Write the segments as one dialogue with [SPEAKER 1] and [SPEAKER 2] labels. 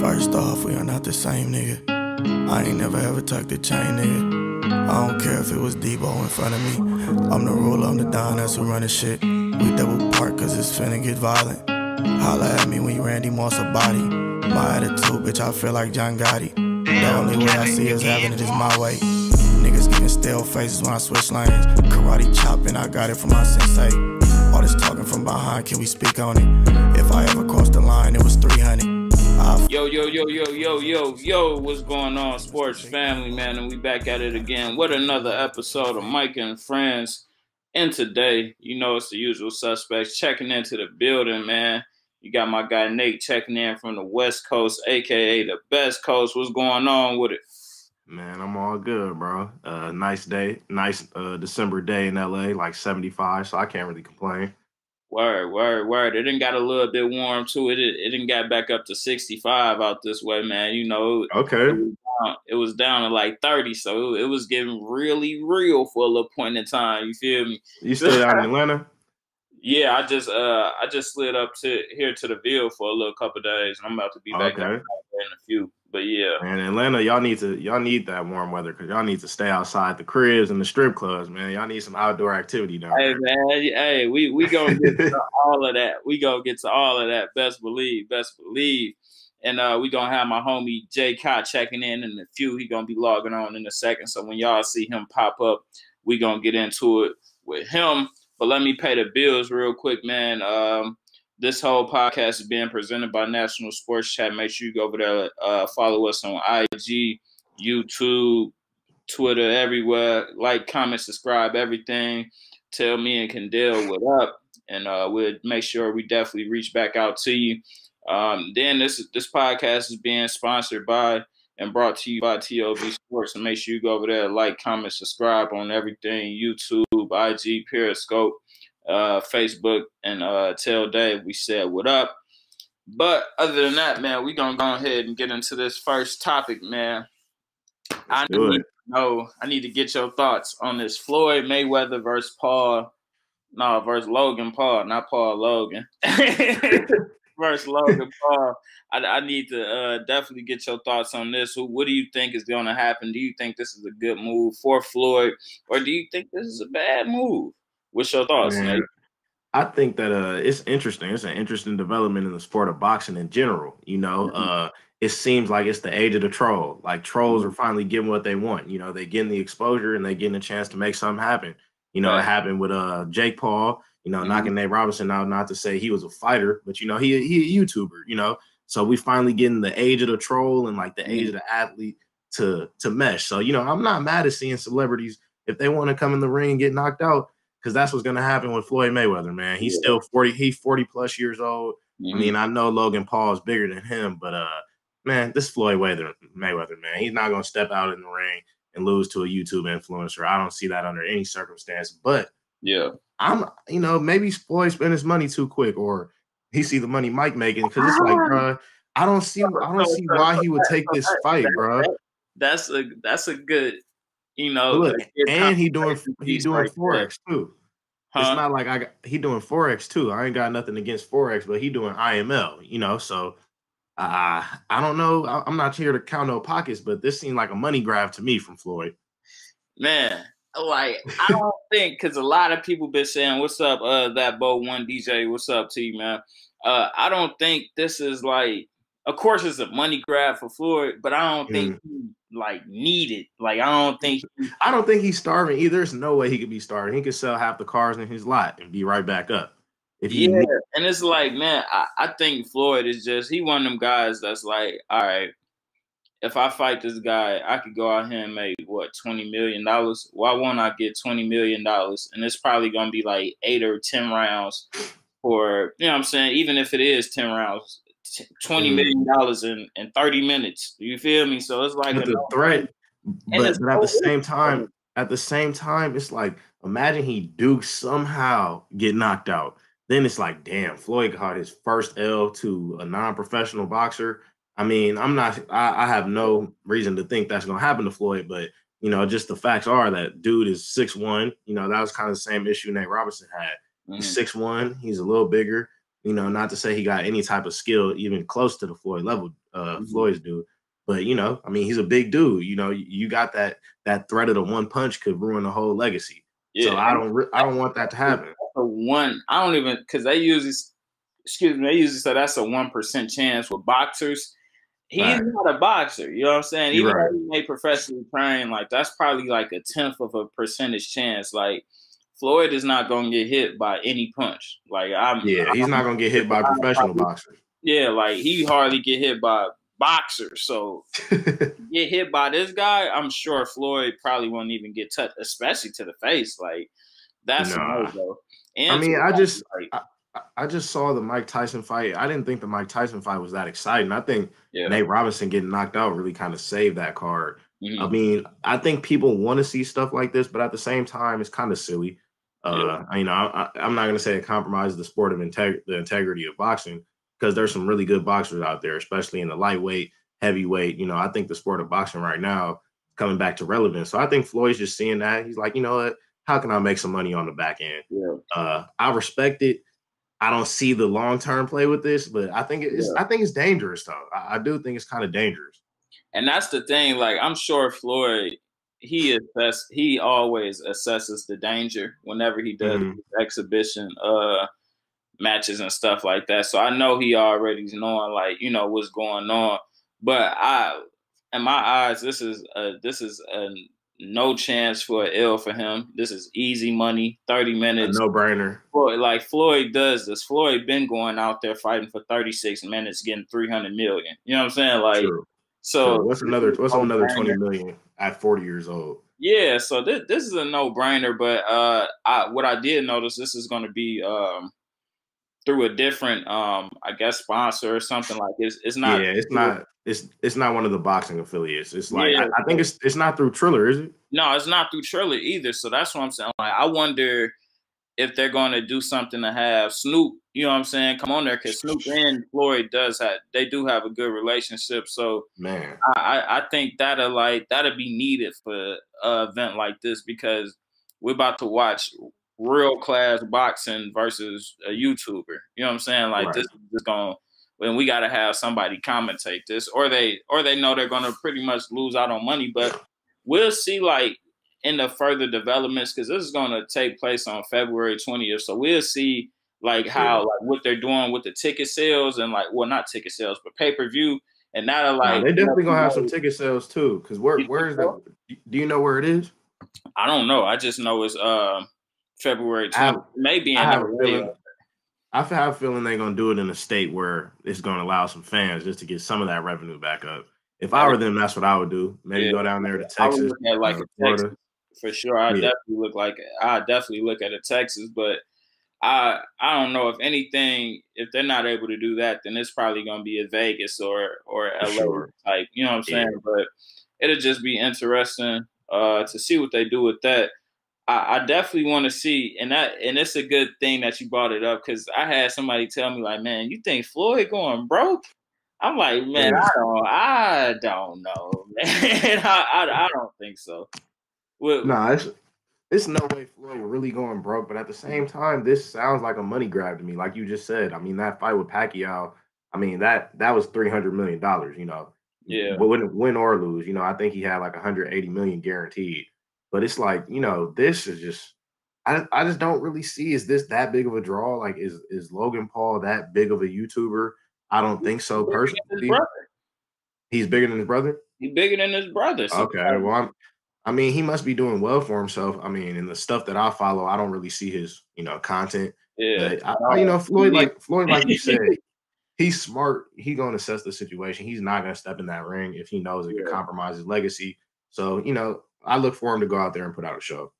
[SPEAKER 1] First off, we are not the same nigga. I ain't never ever tucked the chain, nigga. I don't care if it was Debo in front of me. I'm the ruler, I'm the don, that's who running shit. We double park cause it's finna get violent. Holla at me when you Randy Moss a body. My attitude, bitch, I feel like John Gotti. The only way I see us having it is my way. Niggas giving stale faces when I switch lanes. Karate chopping, I got it from my sensei. All this talking from behind, can we speak on it? If I ever crossed the line, it was 300.
[SPEAKER 2] Yo, yo, yo, yo, yo, yo, yo, what's going on, sports family, man? And we back at it again with another episode of Micah and Friends. And today, you know, it's the usual suspects checking into the building, man. You got my guy Nate checking in from the West Coast, aka the best coast. What's going on with it?
[SPEAKER 3] Man, I'm all good, bro. Uh, nice day, nice uh, December day in LA, like 75, so I can't really complain.
[SPEAKER 2] Word, word, word. It didn't got a little bit warm too. It it didn't got back up to 65 out this way, man. You know,
[SPEAKER 3] okay.
[SPEAKER 2] It was down, it was down to like 30, so it was getting really real for a little point in time. You feel me?
[SPEAKER 3] You still out in Atlanta?
[SPEAKER 2] Yeah, I just uh I just slid up to here to the Ville for a little couple days, and I'm about to be back okay. in a few. But yeah,
[SPEAKER 3] man, Atlanta, y'all need to y'all need that warm weather because y'all need to stay outside the cribs and the strip clubs, man. Y'all need some outdoor activity down
[SPEAKER 2] hey, there. man, hey, we we gonna get to all of that. We gonna get to all of that. Best believe, best believe. And uh, we gonna have my homie Jay Cott checking in in a few. He gonna be logging on in a second. So when y'all see him pop up, we gonna get into it with him. But let me pay the bills real quick, man. Um, this whole podcast is being presented by National Sports Chat. Make sure you go over there, uh, follow us on IG, YouTube, Twitter, everywhere. Like, comment, subscribe, everything. Tell me and Kendall what up, and uh, we'll make sure we definitely reach back out to you. Um, then this this podcast is being sponsored by and brought to you by TOB Sports. And make sure you go over there, like, comment, subscribe on everything YouTube, IG, Periscope uh, Facebook and uh, tell Dave we said what up. But other than that, man, we gonna go ahead and get into this first topic, man. Let's I need to know. I need to get your thoughts on this Floyd Mayweather versus Paul. No, versus Logan Paul, not Paul Logan. versus Logan Paul. I, I need to uh, definitely get your thoughts on this. Who, what do you think is going to happen? Do you think this is a good move for Floyd, or do you think this is a bad move? What's your thoughts, Man,
[SPEAKER 3] I think that uh, it's interesting. It's an interesting development in the sport of boxing in general. You know, mm-hmm. uh, it seems like it's the age of the troll. Like trolls are finally getting what they want. You know, they're getting the exposure and they're getting a chance to make something happen. You know, right. it happened with uh Jake Paul. You know, mm-hmm. knocking Nate Robinson out. Not to say he was a fighter, but you know, he he a YouTuber. You know, so we finally getting the age of the troll and like the age mm-hmm. of the athlete to to mesh. So you know, I'm not mad at seeing celebrities if they want to come in the ring and get knocked out because that's what's going to happen with Floyd Mayweather, man. He's yeah. still 40, he's 40 plus years old. Mm-hmm. I mean, I know Logan Paul is bigger than him, but uh, man, this Floyd Mayweather, Mayweather, man, he's not going to step out in the ring and lose to a YouTube influencer. I don't see that under any circumstance. But
[SPEAKER 2] yeah,
[SPEAKER 3] I'm, you know, maybe Floyd spent his money too quick, or he see the money Mike making because it's like, bro, I don't see, I don't see why he would take this fight, bro.
[SPEAKER 2] That's a that's a good you know,
[SPEAKER 3] Look, and he doing he doing right forex there. too. Huh? It's not like I got, he doing forex too. I ain't got nothing against forex, but he doing IML. You know, so uh, I don't know. I, I'm not here to count no pockets, but this seemed like a money grab to me from Floyd.
[SPEAKER 2] Man, like I don't think because a lot of people been saying, "What's up, uh, that Bo One DJ? What's up, to you, man?" Uh, I don't think this is like. Of course, it's a money grab for Floyd, but I don't think mm. he like needed. Like I don't think
[SPEAKER 3] I don't think he's starving either. There's no way he could be starving. He could sell half the cars in his lot and be right back up.
[SPEAKER 2] If yeah, and it's like, man, I, I think Floyd is just he one of them guys that's like, all right, if I fight this guy, I could go out here and make what twenty million dollars. Why won't I get twenty million dollars? And it's probably gonna be like eight or ten rounds for you know what I'm saying. Even if it is ten rounds, twenty mm. dollars in in thirty minutes. You feel me? So it's like
[SPEAKER 3] a threat, but, but at the same time, at the same time, it's like imagine he do somehow get knocked out. Then it's like, damn, Floyd caught his first L to a non-professional boxer. I mean, I'm not. I, I have no reason to think that's going to happen to Floyd, but you know, just the facts are that dude is six one. You know, that was kind of the same issue Nate Robinson had. He's mm. six one. He's a little bigger. You know, not to say he got any type of skill even close to the Floyd level uh, mm-hmm. Floyd's dude. But you know, I mean, he's a big dude. You know, you got that that threat of the one punch could ruin the whole legacy. Yeah. So I don't I don't want that to happen.
[SPEAKER 2] A one, I don't even because they usually excuse me, they usually say that's a one percent chance with boxers. He's right. not a boxer, you know what I'm saying? Even right. though he may professionally train, like that's probably like a tenth of a percentage chance. Like Floyd is not gonna get hit by any punch. Like I'm
[SPEAKER 3] Yeah, he's
[SPEAKER 2] I'm,
[SPEAKER 3] not gonna get hit by a professional boxers.
[SPEAKER 2] Yeah, like he hardly get hit by boxers. So get hit by this guy, I'm sure Floyd probably won't even get touched, especially to the face. Like that's nah. no
[SPEAKER 3] I mean, I just like, I, I, just saw the Mike Tyson fight. I didn't think the Mike Tyson fight was that exciting. I think yeah. Nate Robinson getting knocked out really kind of saved that card. Mm-hmm. I mean, I think people want to see stuff like this, but at the same time, it's kind of silly. Uh, yeah. you know, I, am not going to say it compromises the sport of integ- the integrity of boxing because there's some really good boxers out there, especially in the lightweight, heavyweight. You know, I think the sport of boxing right now coming back to relevance. So I think Floyd's just seeing that. He's like, you know what? How can I make some money on the back end? Yeah. Uh, I respect it. I don't see the long term play with this, but I think it's yeah. I think it's dangerous though. I, I do think it's kind of dangerous.
[SPEAKER 2] And that's the thing. Like I'm sure Floyd, he assess he always assesses the danger whenever he does mm-hmm. exhibition. Uh, matches and stuff like that. So I know he already's knowing like you know what's going on. But I, in my eyes, this is a, this is a no chance for an L for him. This is easy money, thirty minutes,
[SPEAKER 3] no brainer.
[SPEAKER 2] Like Floyd does this. Floyd been going out there fighting for thirty six minutes, getting three hundred million. You know what I'm saying? Like, True. So
[SPEAKER 3] what's another what's another twenty million at forty years old?
[SPEAKER 2] Yeah, so this this is a no brainer. But uh, I what I did notice this is going to be um through a different um I guess sponsor or something like it's it's not
[SPEAKER 3] yeah it's not it's it's not one of the boxing affiliates. It's like yeah. I, I, think it's it's not through Triller, is it?
[SPEAKER 2] No, it's not through Triller either. So that's what I'm saying. Like I wonder if they're going to do something to have Snoop, you know what I'm saying, come on there because Snoop and Floyd does have they do have a good relationship. So
[SPEAKER 3] man,
[SPEAKER 2] I I think that'll like that'll be needed for an event like this because we're about to watch real class boxing versus a YouTuber. You know what I'm saying? Like right. this is just going when we got to have somebody commentate this, or they or they know they're gonna pretty much lose out on money. But we'll see, like in the further developments, because this is gonna take place on February 20th. So we'll see like how like what they're doing with the ticket sales and like well not ticket sales but pay per view. And that'll like
[SPEAKER 3] they definitely gonna have some ticket sales too. Cause where where is that? Do you know where it is?
[SPEAKER 2] I don't know. I just know it's uh February 20th. Maybe I have,
[SPEAKER 3] feeling, I have a feeling they're gonna do it in a state where it's gonna allow some fans just to get some of that revenue back up. If I were them, that's what I would do. Maybe yeah. go down there to Texas,
[SPEAKER 2] like uh, Texas for sure. I yeah. definitely look like I definitely look at a Texas, but I I don't know if anything if they're not able to do that, then it's probably gonna be a Vegas or or LA sure. type. You know what I'm saying? Yeah. But it'll just be interesting uh, to see what they do with that. I, I definitely want to see, and that and it's a good thing that you brought it up because I had somebody tell me like, man, you think Floyd going broke? I'm like, man, I don't, I don't know, man. I, I, I don't think so.
[SPEAKER 3] Well, nah, it's it's no way Floyd really going broke, but at the same time, this sounds like a money grab to me. Like you just said, I mean, that fight with Pacquiao, I mean that that was three hundred million dollars. You know,
[SPEAKER 2] yeah,
[SPEAKER 3] but win, win or lose, you know, I think he had like 180 million guaranteed. But it's like, you know, this is just I, I just don't really see is this that big of a draw? Like is is Logan Paul that big of a YouTuber? I don't think so personally. He's bigger than his brother?
[SPEAKER 2] He's bigger than his brother.
[SPEAKER 3] So okay. Well I'm I mean, he must be doing well for himself. I mean, in the stuff that I follow, I don't really see his, you know, content.
[SPEAKER 2] Yeah.
[SPEAKER 3] I, you know, Floyd, like Floyd, like you said, he's smart. He gonna assess the situation. He's not gonna step in that ring if he knows it yeah. could compromise his legacy. So, you know, I look for him to go out there and put out a show.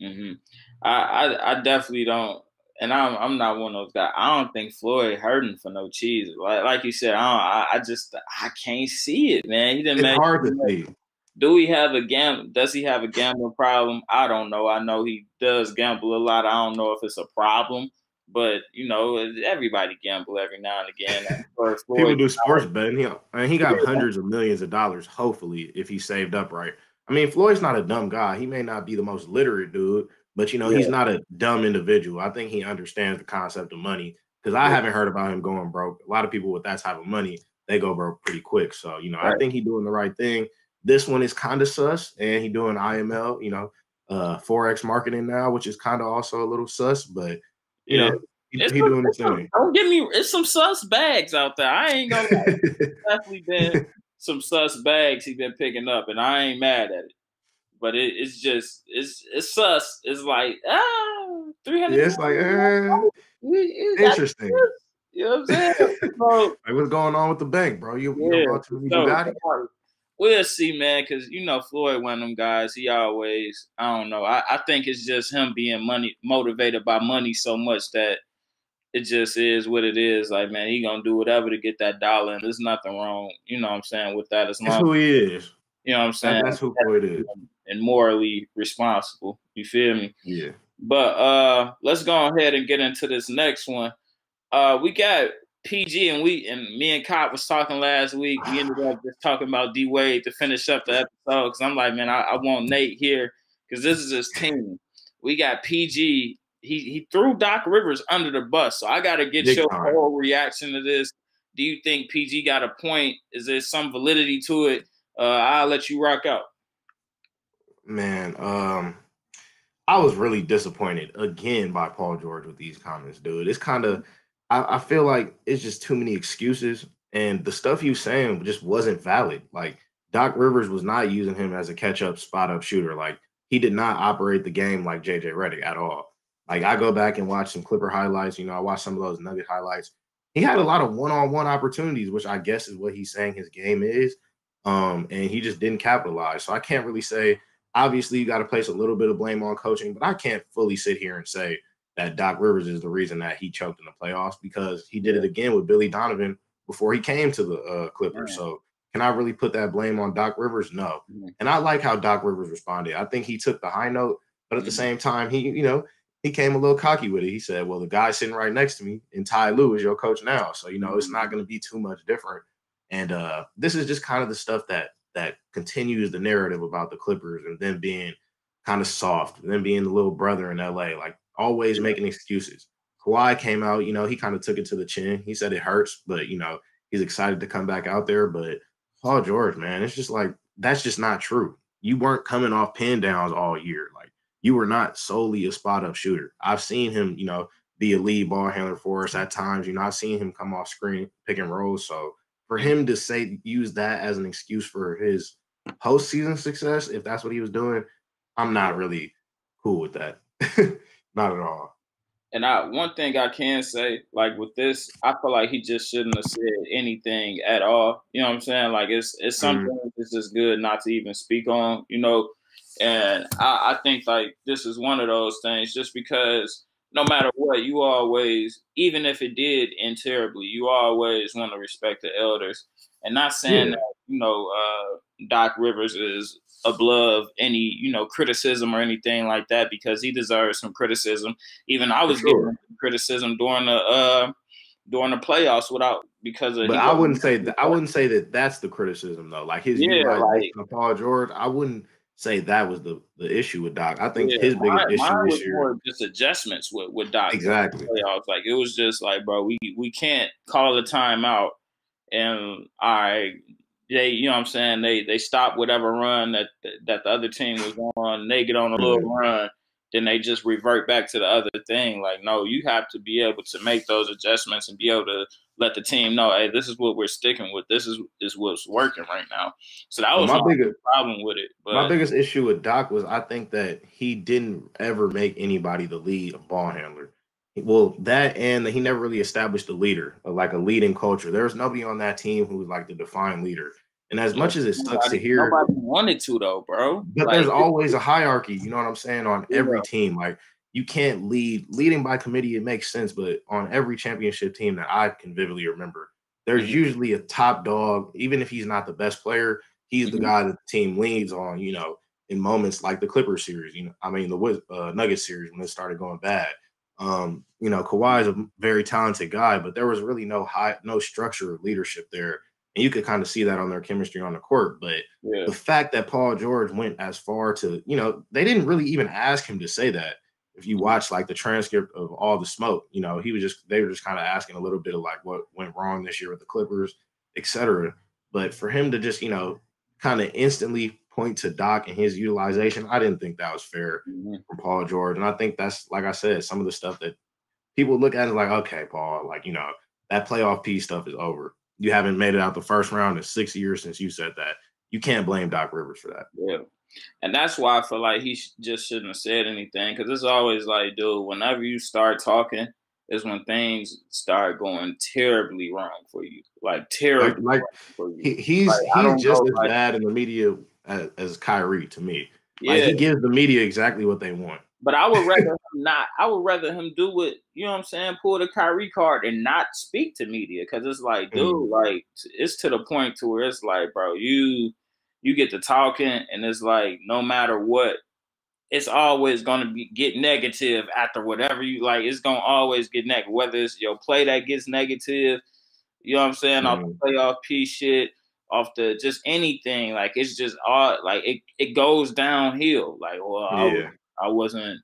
[SPEAKER 2] Mm-hmm. I, I, I definitely don't, and I'm I'm not one of those guys. I don't think Floyd hurting for no cheese. Like like you said, I I, I, just I can't see it, man. He didn't.
[SPEAKER 3] It's hard to see.
[SPEAKER 2] Do he have a gamble? Does he have a gambling problem? I don't know. I know he does gamble a lot. I don't know if it's a problem, but you know, everybody gamble every now and again.
[SPEAKER 3] People do sports betting. He, I mean, he got hundreds of millions of dollars. Hopefully, if he saved up right. I mean, Floyd's not a dumb guy. He may not be the most literate dude, but you know, yeah. he's not a dumb individual. I think he understands the concept of money because I yeah. haven't heard about him going broke. A lot of people with that type of money they go broke pretty quick. So, you know, right. I think he's doing the right thing. This one is kind of sus, and he doing IML, you know, uh forex marketing now, which is kind of also a little sus, but you yeah. know, he, he doing his thing.
[SPEAKER 2] Don't get me. It's some sus bags out there. I ain't gonna. definitely been some sus bags he been picking up, and I ain't mad at it. But it, it's just it's it's sus. It's like ah three hundred.
[SPEAKER 3] Yeah, it's like uh, interesting.
[SPEAKER 2] You know what I'm saying? so,
[SPEAKER 3] like what's going on with the bank, bro? You, yeah, you about to so, got it?
[SPEAKER 2] We'll see, man, because you know Floyd, one of them guys. He always, I don't know. I, I think it's just him being money motivated by money so much that it just is what it is. Like, man, he gonna do whatever to get that dollar, and there's nothing wrong, you know what I'm saying, with that.
[SPEAKER 3] As long that's who he is.
[SPEAKER 2] You know what I'm saying?
[SPEAKER 3] That's who Floyd is.
[SPEAKER 2] And morally responsible. You feel me?
[SPEAKER 3] Yeah.
[SPEAKER 2] But uh let's go ahead and get into this next one. Uh we got PG and we and me and Cott was talking last week. We ended up just talking about D Wade to finish up the episode because I'm like, man, I, I want Nate here because this is his team. We got PG he he threw Doc Rivers under the bus. So I got to get Big your time. whole reaction to this. Do you think PG got a point? Is there some validity to it? Uh, I'll let you rock out.
[SPEAKER 3] Man, um, I was really disappointed again by Paul George with these comments, dude. It's kind of, I, I feel like it's just too many excuses, and the stuff you saying just wasn't valid. Like Doc Rivers was not using him as a catch up, spot up shooter. Like he did not operate the game like JJ Redick at all. Like I go back and watch some Clipper highlights. You know, I watch some of those Nugget highlights. He had a lot of one-on-one opportunities, which I guess is what he's saying his game is. Um, and he just didn't capitalize. So I can't really say. Obviously, you got to place a little bit of blame on coaching, but I can't fully sit here and say that Doc Rivers is the reason that he choked in the playoffs because he did it again with Billy Donovan before he came to the uh, Clippers. So can I really put that blame on Doc Rivers? No. And I like how Doc Rivers responded. I think he took the high note, but at the same time, he you know he came a little cocky with it. He said, "Well, the guy sitting right next to me, and Ty Lue is your coach now, so you know it's not going to be too much different." And uh, this is just kind of the stuff that that continues the narrative about the Clippers and them being kind of soft, and then being the little brother in LA, like always making excuses. Kawhi came out, you know, he kind of took it to the chin. He said it hurts, but you know, he's excited to come back out there. But Paul George, man, it's just like that's just not true. You weren't coming off pin downs all year. Like you were not solely a spot up shooter. I've seen him, you know, be a lead ball handler for us at times. You know, I've seen him come off screen, pick and roll. So for him to say use that as an excuse for his postseason success, if that's what he was doing, I'm not really cool with that. not at all.
[SPEAKER 2] And I one thing I can say, like with this, I feel like he just shouldn't have said anything at all. You know what I'm saying? Like it's it's something mm-hmm. that's just good not to even speak on. You know, and I, I think like this is one of those things, just because no matter what, you always, even if it did end terribly, you always want to respect the elders. And not saying yeah. that, you know, uh, Doc Rivers is above any, you know, criticism or anything like that because he deserves some criticism. Even I was sure. getting criticism during the uh during the playoffs without because of
[SPEAKER 3] But I wouldn't say that I wouldn't say that that's the criticism though. Like his yeah, like, Paul George, I wouldn't say that was the the issue with Doc. I think yeah, his biggest mine, issue mine this year
[SPEAKER 2] just adjustments with with Doc.
[SPEAKER 3] Exactly.
[SPEAKER 2] Playoffs. Like it was just like, bro, we we can't call a timeout and I they you know what I'm saying they they stop whatever run that that the other team was on. They get on a little run then they just revert back to the other thing. Like, no, you have to be able to make those adjustments and be able to let the team know, hey, this is what we're sticking with. This is is what's working right now. So that was my, my biggest problem with it. But,
[SPEAKER 3] my biggest issue with Doc was I think that he didn't ever make anybody the lead ball handler. Well, that and he never really established a leader, like a leading culture. There was nobody on that team who was like the defined leader. And as much as it sucks to hear,
[SPEAKER 2] nobody wanted to though, bro.
[SPEAKER 3] But like, there's always a hierarchy. You know what I'm saying on every yeah. team. Like you can't lead leading by committee. It makes sense, but on every championship team that I can vividly remember, there's mm-hmm. usually a top dog. Even if he's not the best player, he's mm-hmm. the guy that the team leans on. You know, in moments like the Clippers series. You know, I mean the uh, Nuggets series when it started going bad. Um, you know, Kawhi is a very talented guy, but there was really no high, no structure of leadership there and you could kind of see that on their chemistry on the court. But yeah. the fact that Paul George went as far to, you know, they didn't really even ask him to say that. If you watch like the transcript of all the smoke, you know, he was just they were just kind of asking a little bit of like what went wrong this year with the Clippers. etc. But for him to just, you know, kind of instantly point to Doc and his utilization, I didn't think that was fair mm-hmm. from Paul George. And I think that's, like I said, some of the stuff that people look at it like, okay, Paul, like, you know, that playoff P stuff is over. You haven't made it out the first round in six years since you said that. You can't blame Doc Rivers for that.
[SPEAKER 2] Yeah. And that's why I feel like he just shouldn't have said anything because it's always like, dude, whenever you start talking, is when things start going terribly wrong for you, like terribly.
[SPEAKER 3] Like, like he, he's like, he's just as like, bad in the media as, as Kyrie to me. Yeah. Like, he gives the media exactly what they want.
[SPEAKER 2] But I would rather not. I would rather him do what you know what I'm saying. Pull the Kyrie card and not speak to media because it's like, dude, mm. like it's to the point to where it's like, bro, you you get to talking and it's like no matter what it's always going to be get negative after whatever you like. It's going to always get negative, whether it's your play that gets negative, you know what I'm saying, mm. off the mm-hmm. playoff piece shit, off the just anything. Like it's just all like it, it goes downhill. Like, well, yeah. I, I wasn't.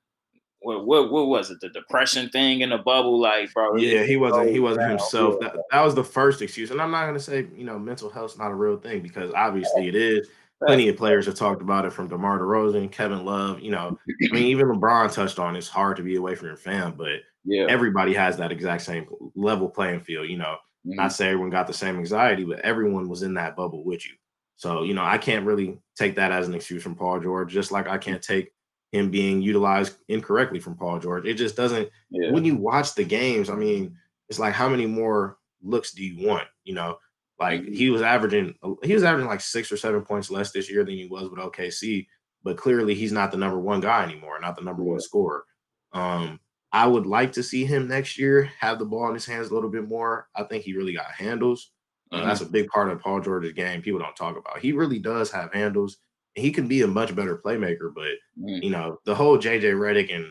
[SPEAKER 2] What, what what was it? The depression thing in the bubble, like bro.
[SPEAKER 3] Yeah, he wasn't. He wasn't himself. That, that was the first excuse, and I'm not gonna say you know mental health's not a real thing because obviously it is plenty of players have talked about it from DeMar DeRozan, Kevin Love. You know, I mean, even LeBron touched on it's hard to be away from your fam, but yeah, everybody has that exact same level playing field. You know, mm-hmm. not say everyone got the same anxiety, but everyone was in that bubble with you. So, you know, I can't really take that as an excuse from Paul George, just like I can't take him being utilized incorrectly from Paul George. It just doesn't, yeah. when you watch the games, I mean, it's like, how many more looks do you want? You know, like mm-hmm. he was averaging, he was averaging like six or seven points less this year than he was with OKC. But clearly, he's not the number one guy anymore, not the number one scorer. Um, I would like to see him next year have the ball in his hands a little bit more. I think he really got handles. Uh, that's a big part of Paul George's game. People don't talk about. He really does have handles. He can be a much better playmaker, but mm. you know the whole JJ Redick and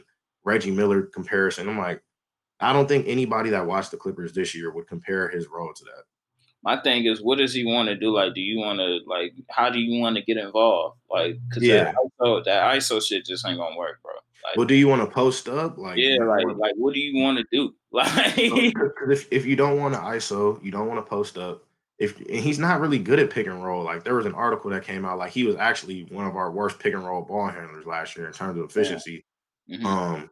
[SPEAKER 3] Reggie Miller comparison. I'm like, I don't think anybody that watched the Clippers this year would compare his role to that
[SPEAKER 2] my thing is, what does he want to do? Like, do you want to like, how do you want to get involved? Like, cause yeah, that ISO, that ISO shit just ain't gonna work, bro.
[SPEAKER 3] Like, well, do you want to post up? Like,
[SPEAKER 2] yeah, like, like, what do you want to do? Like,
[SPEAKER 3] if if you don't want to ISO, you don't want to post up. If he's not really good at pick and roll, like there was an article that came out, like he was actually one of our worst pick and roll ball handlers last year in terms of efficiency. Yeah. Mm-hmm. Um,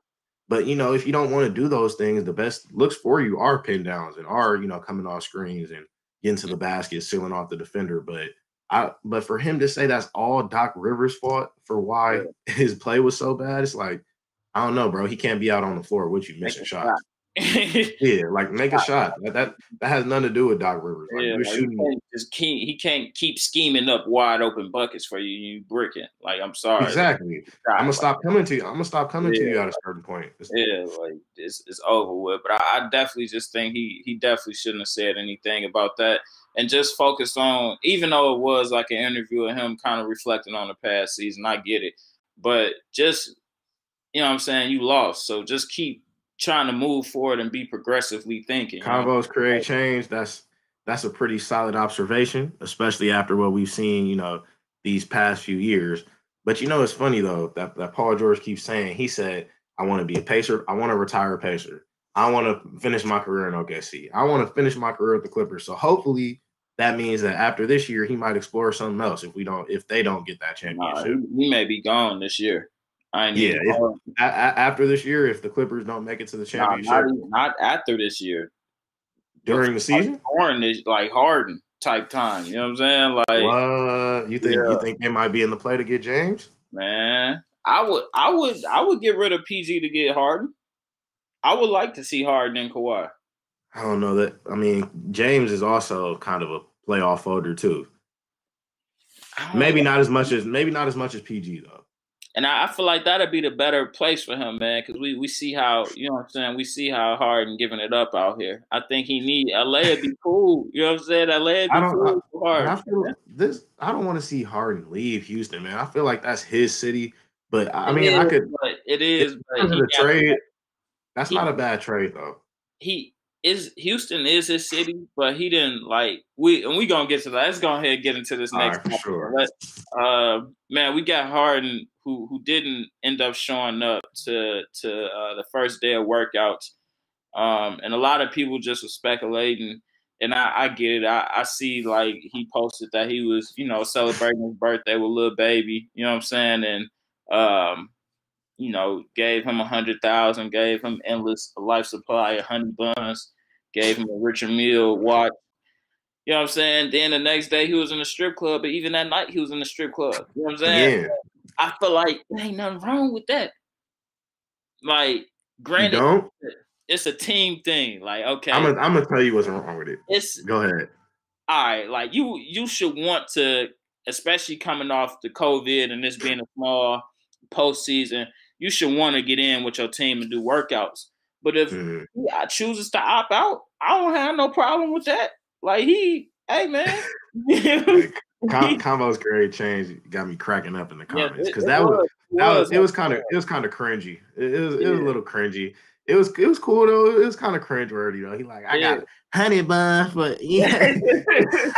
[SPEAKER 3] but you know, if you don't want to do those things, the best looks for you are pin downs and are you know coming off screens and getting to the basket, sealing off the defender. But I but for him to say that's all Doc Rivers' fault for why his play was so bad, it's like, I don't know, bro. He can't be out on the floor with you missing shots. yeah, like make a shot. That, that that has nothing to do with Doc Rivers. Like,
[SPEAKER 2] yeah, like shooting. He just keep, he can't keep scheming up wide open buckets for you. You bricking. Like I'm sorry.
[SPEAKER 3] Exactly. I'm gonna stop coming to you. I'm gonna stop coming yeah. to you at a certain point.
[SPEAKER 2] It's, yeah, like it's it's over with. But I, I definitely just think he he definitely shouldn't have said anything about that and just focus on. Even though it was like an interview of him kind of reflecting on the past season, I get it. But just you know what I'm saying, you lost. So just keep trying to move forward and be progressively thinking.
[SPEAKER 3] Combos create change. That's that's a pretty solid observation, especially after what we've seen, you know, these past few years. But you know, it's funny though that, that Paul George keeps saying. He said, "I want to be a pacer. I want to retire a pacer. I want to finish my career in OKC. I want to finish my career at the Clippers." So hopefully, that means that after this year, he might explore something else. If we don't, if they don't get that championship,
[SPEAKER 2] nah, he, he may be gone this year.
[SPEAKER 3] I yeah. If, a, a, after this year, if the Clippers don't make it to the championship,
[SPEAKER 2] not, not after this year,
[SPEAKER 3] during the season,
[SPEAKER 2] Harden is like Harden type time. You know what I'm saying? Like,
[SPEAKER 3] what you think? Yeah. You think they might be in the play to get James?
[SPEAKER 2] Man, I would, I would, I would get rid of PG to get Harden. I would like to see Harden and Kawhi.
[SPEAKER 3] I don't know that. I mean, James is also kind of a playoff folder too. Maybe know. not as much as maybe not as much as PG though.
[SPEAKER 2] And I, I feel like that'd be the better place for him, man, because we, we see how you know what I'm saying. We see how hard and giving it up out here. I think he need LA would be cool. You know what I'm saying? LA would be I don't, cool. I.
[SPEAKER 3] I feel this. I don't want to see Harden leave Houston, man. I feel like that's his city. But I it mean, is, I could.
[SPEAKER 2] it is.
[SPEAKER 3] But the trade. That's he, not a bad trade though.
[SPEAKER 2] He is Houston is his city, but he didn't like we and we gonna get to that. Let's go ahead and get into this next.
[SPEAKER 3] Right, for sure.
[SPEAKER 2] But, uh, man, we got Harden who who didn't end up showing up to to uh, the first day of workouts, um, and a lot of people just were speculating and I, I get it. I, I see like he posted that he was, you know, celebrating his birthday with Lil Baby. You know what I'm saying? And um, you know, gave him a hundred thousand, gave him endless life supply of honey buns, gave him a Richard Mille watch. You know what I'm saying? Then the next day he was in the strip club, but even that night he was in the strip club. You know what I'm saying?
[SPEAKER 3] Yeah.
[SPEAKER 2] I feel like there ain't nothing wrong with that. Like, granted, it's a team thing. Like, okay,
[SPEAKER 3] I'm gonna I'm gonna tell you what's wrong with it.
[SPEAKER 2] it's
[SPEAKER 3] Go ahead.
[SPEAKER 2] all right. Like you, you should want to, especially coming off the COVID and this being a small postseason, you should want to get in with your team and do workouts. But if
[SPEAKER 3] Mhm.
[SPEAKER 2] he uh, chooses to opt out, I don't have no problem with that. Like he, hey man,
[SPEAKER 3] Com- combos grade change got me cracking up in the comments because
[SPEAKER 2] it
[SPEAKER 3] that was,
[SPEAKER 2] it
[SPEAKER 3] that was it was kind of it was kind of cringy. It, it was it was a little cringy. It was it was cool though. It was kind of cringe worthy though. He like I got honey bun, but yeah,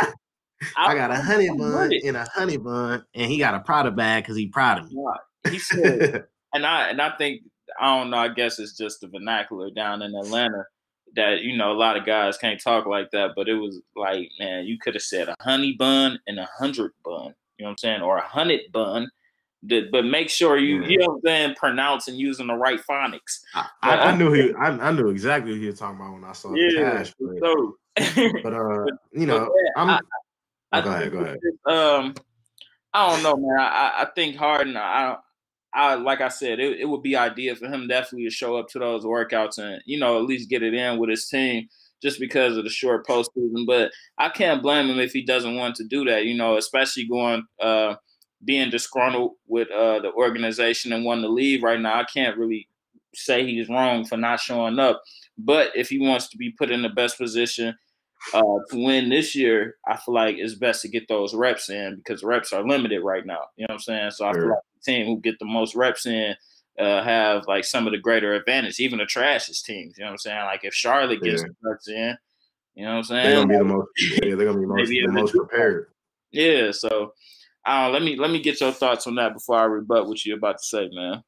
[SPEAKER 3] I got a honey bun in a honey bun, and he got a Prada bag because he proud of me.
[SPEAKER 2] He said, and I and I think I don't know. I guess it's just the vernacular down in Atlanta that you know a lot of guys can't talk like that. But it was like, man, you could have said a honey bun and a hundred bun. You know what I'm saying, or a hundred bun. But make sure you, you know saying, pronounce and using the right phonics.
[SPEAKER 3] I, I, I knew he I, I knew exactly what he was talking about when I saw the cash. But,
[SPEAKER 2] So,
[SPEAKER 3] but uh, you know,
[SPEAKER 2] yeah,
[SPEAKER 3] I'm.
[SPEAKER 2] I-
[SPEAKER 3] oh, go ahead, go ahead.
[SPEAKER 2] Um, I don't know, man. I, I think Harden. I, I like I said, it, it would be ideal for him definitely to show up to those workouts and you know at least get it in with his team, just because of the short postseason. But I can't blame him if he doesn't want to do that. You know, especially going uh being disgruntled with uh the organization and wanting to leave right now. I can't really say he's wrong for not showing up. But if he wants to be put in the best position uh, to win this year, I feel like it's best to get those reps in because reps are limited right now. You know what I'm saying? So I feel like team who get the most reps in uh, have like some of the greater advantage, even the trashiest teams. You know what I'm saying? Like if Charlotte gets
[SPEAKER 3] Yeah.
[SPEAKER 2] the reps in, you know what I'm saying?
[SPEAKER 3] They're gonna be the most. Yeah, they're gonna be most, the most prepared.
[SPEAKER 2] Yeah. So uh, let me let me get your thoughts on that before I rebut what you're about to say, man.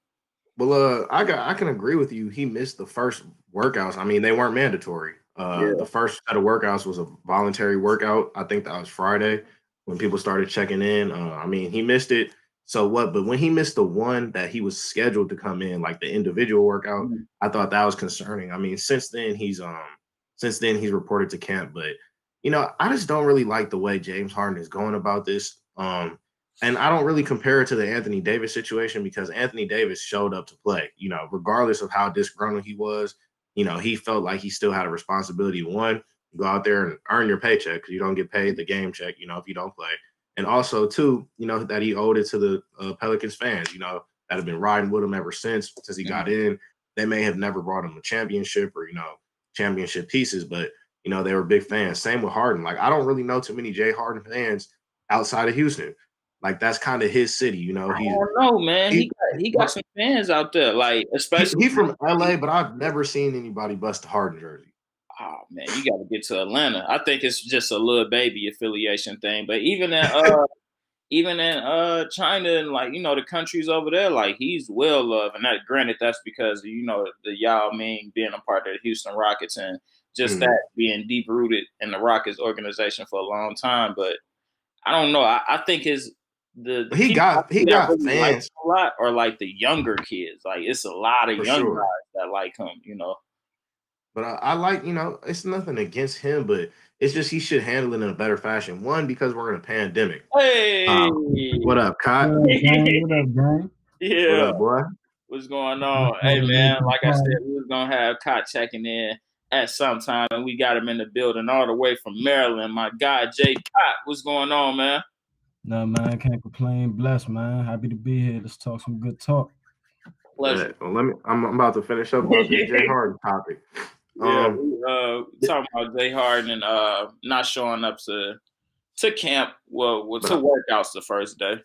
[SPEAKER 3] Well, uh, I got I can agree with you. He missed the first workouts. I mean, they weren't mandatory. Uh,
[SPEAKER 2] Yeah.
[SPEAKER 3] the first set of workouts was a voluntary workout. I think that was Friday when people started checking in. Uh, I mean, he missed it. So what? But when he missed the one that he was scheduled to come in, like the individual workout,
[SPEAKER 2] Mhm.
[SPEAKER 3] I thought that was concerning. I mean, since then he's um since then he's reported to camp, but you know, I just don't really like the way James Harden is going about this. Um, and I don't really compare it to the Anthony Davis situation because Anthony Davis showed up to play. You know, regardless of how disgruntled he was, you know, he felt like he still had a responsibility. One, go out there and earn your paycheck because you don't get paid the game check. You know, if you don't play, and also too, you know, that he owed it to the uh, Pelicans fans. You know, that have been riding with him ever since since he got in. They may have never brought him a championship or you know championship pieces, but you know they were big fans. Same with Harden. Like I don't really know too many Jay Harden fans outside of Houston. Like that's kind of his city. You know,
[SPEAKER 2] I
[SPEAKER 3] he's
[SPEAKER 2] don't know, man. He,
[SPEAKER 3] he-
[SPEAKER 2] got he got some fans out there, like
[SPEAKER 3] he,
[SPEAKER 2] especially
[SPEAKER 3] he from LA, but I've never seen anybody bust a Harden jersey.
[SPEAKER 2] Oh man, you got to get to Atlanta. I think it's just a Lil Baby affiliation thing. But even in uh, even in uh China and like you know the countries over there, like he's well loved. And that granted, that's because you know the Yao Ming being a part of the Houston Rockets and just
[SPEAKER 3] Mhm.
[SPEAKER 2] that being deep rooted in the Rockets organization for a long time. But I don't know. I, I think his the, the
[SPEAKER 3] He got- he got
[SPEAKER 2] really
[SPEAKER 3] fans.
[SPEAKER 2] a lot or like the younger kids. Like it's a lot of
[SPEAKER 3] For
[SPEAKER 2] young
[SPEAKER 3] sure.
[SPEAKER 2] guys that like him. You know.
[SPEAKER 3] But I, I like, you know, it's nothing against him, but it's just he should handle it in a better fashion. One, because we're in a pandemic.
[SPEAKER 2] Um, hey,
[SPEAKER 3] What up, Kai?
[SPEAKER 4] What up, gang? What up, gang?
[SPEAKER 2] yeah.
[SPEAKER 3] What up, boy?
[SPEAKER 2] What's going on? Hey man, like I said, we was gonna have Cott checking in at some time, and we got him in the building all the way from Maryland. My guy Jay Cott, what's going on, man?
[SPEAKER 4] No, man, can't complain. Blessed, man. Happy to be here. Let's talk some good talk.
[SPEAKER 2] Pleasure.
[SPEAKER 3] Well, let me. I'm, I'm about to finish up on this Jay Harden topic.
[SPEAKER 2] Yeah,
[SPEAKER 3] Um,
[SPEAKER 2] we, uh, talking about Jay Harden and uh not showing up to to camp. Well, well to workouts the first day.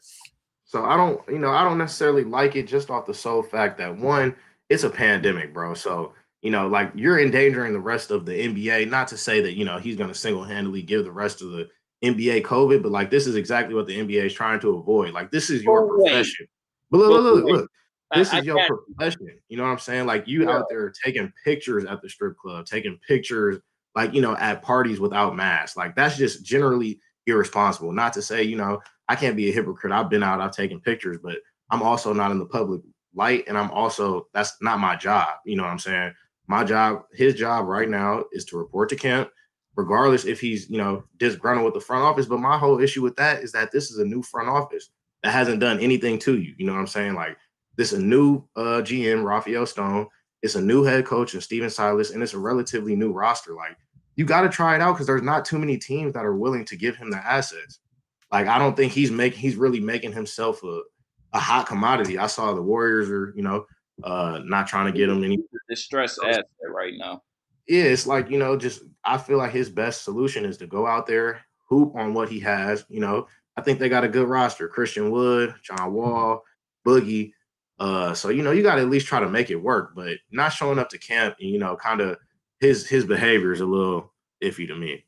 [SPEAKER 3] So I don't, you know, I don't necessarily like it just off the sole fact that one, it's a pandemic, bro. So you know, like you're endangering the rest of the NBA. Not to say that you know he's going to single handedly give the rest of the NBA COVID, but like this is exactly what the NBA is trying to avoid. Like this is your
[SPEAKER 2] Oh, wait.
[SPEAKER 3] profession. But look, look, look, look.
[SPEAKER 2] I-
[SPEAKER 3] This
[SPEAKER 2] I
[SPEAKER 3] is your
[SPEAKER 2] got-
[SPEAKER 3] profession. You know what I'm saying? Like you
[SPEAKER 2] Yeah.
[SPEAKER 3] out there taking pictures at the strip club, taking pictures like you know at parties without masks. Like that's just generally irresponsible. Not to say you know I can't be a hypocrite. I've been out, I've taken pictures, but I'm also not in the public light, and I'm also that's not my job. You know what I'm saying? My job, his job right now is to report to camp, regardless if he's you know disgruntled with the front office. But my whole issue with that is that this is a new front office that hasn't done anything to you. You know what I'm saying? Like this is a new uh, GM, Rafael Stone. It's a new head coach and Stephen Silas, and it's a relatively new roster. Like you got to try it out because there's not too many teams that are willing to give him the assets. Like I don't think he's making he's really making himself a, a hot commodity. I saw the Warriors are, you know, uh not trying to get him any
[SPEAKER 2] distress asset right now.
[SPEAKER 3] Yeah, it's like, you know, just I feel like his best solution is to go out there, hoop on what he has. You know, I think they got a good roster. Christian Wood, John Wall, Boogie. Uh, so you know, you gotta at least try to make it work, but not showing up to camp you know, kind of his his behavior is a little iffy to me.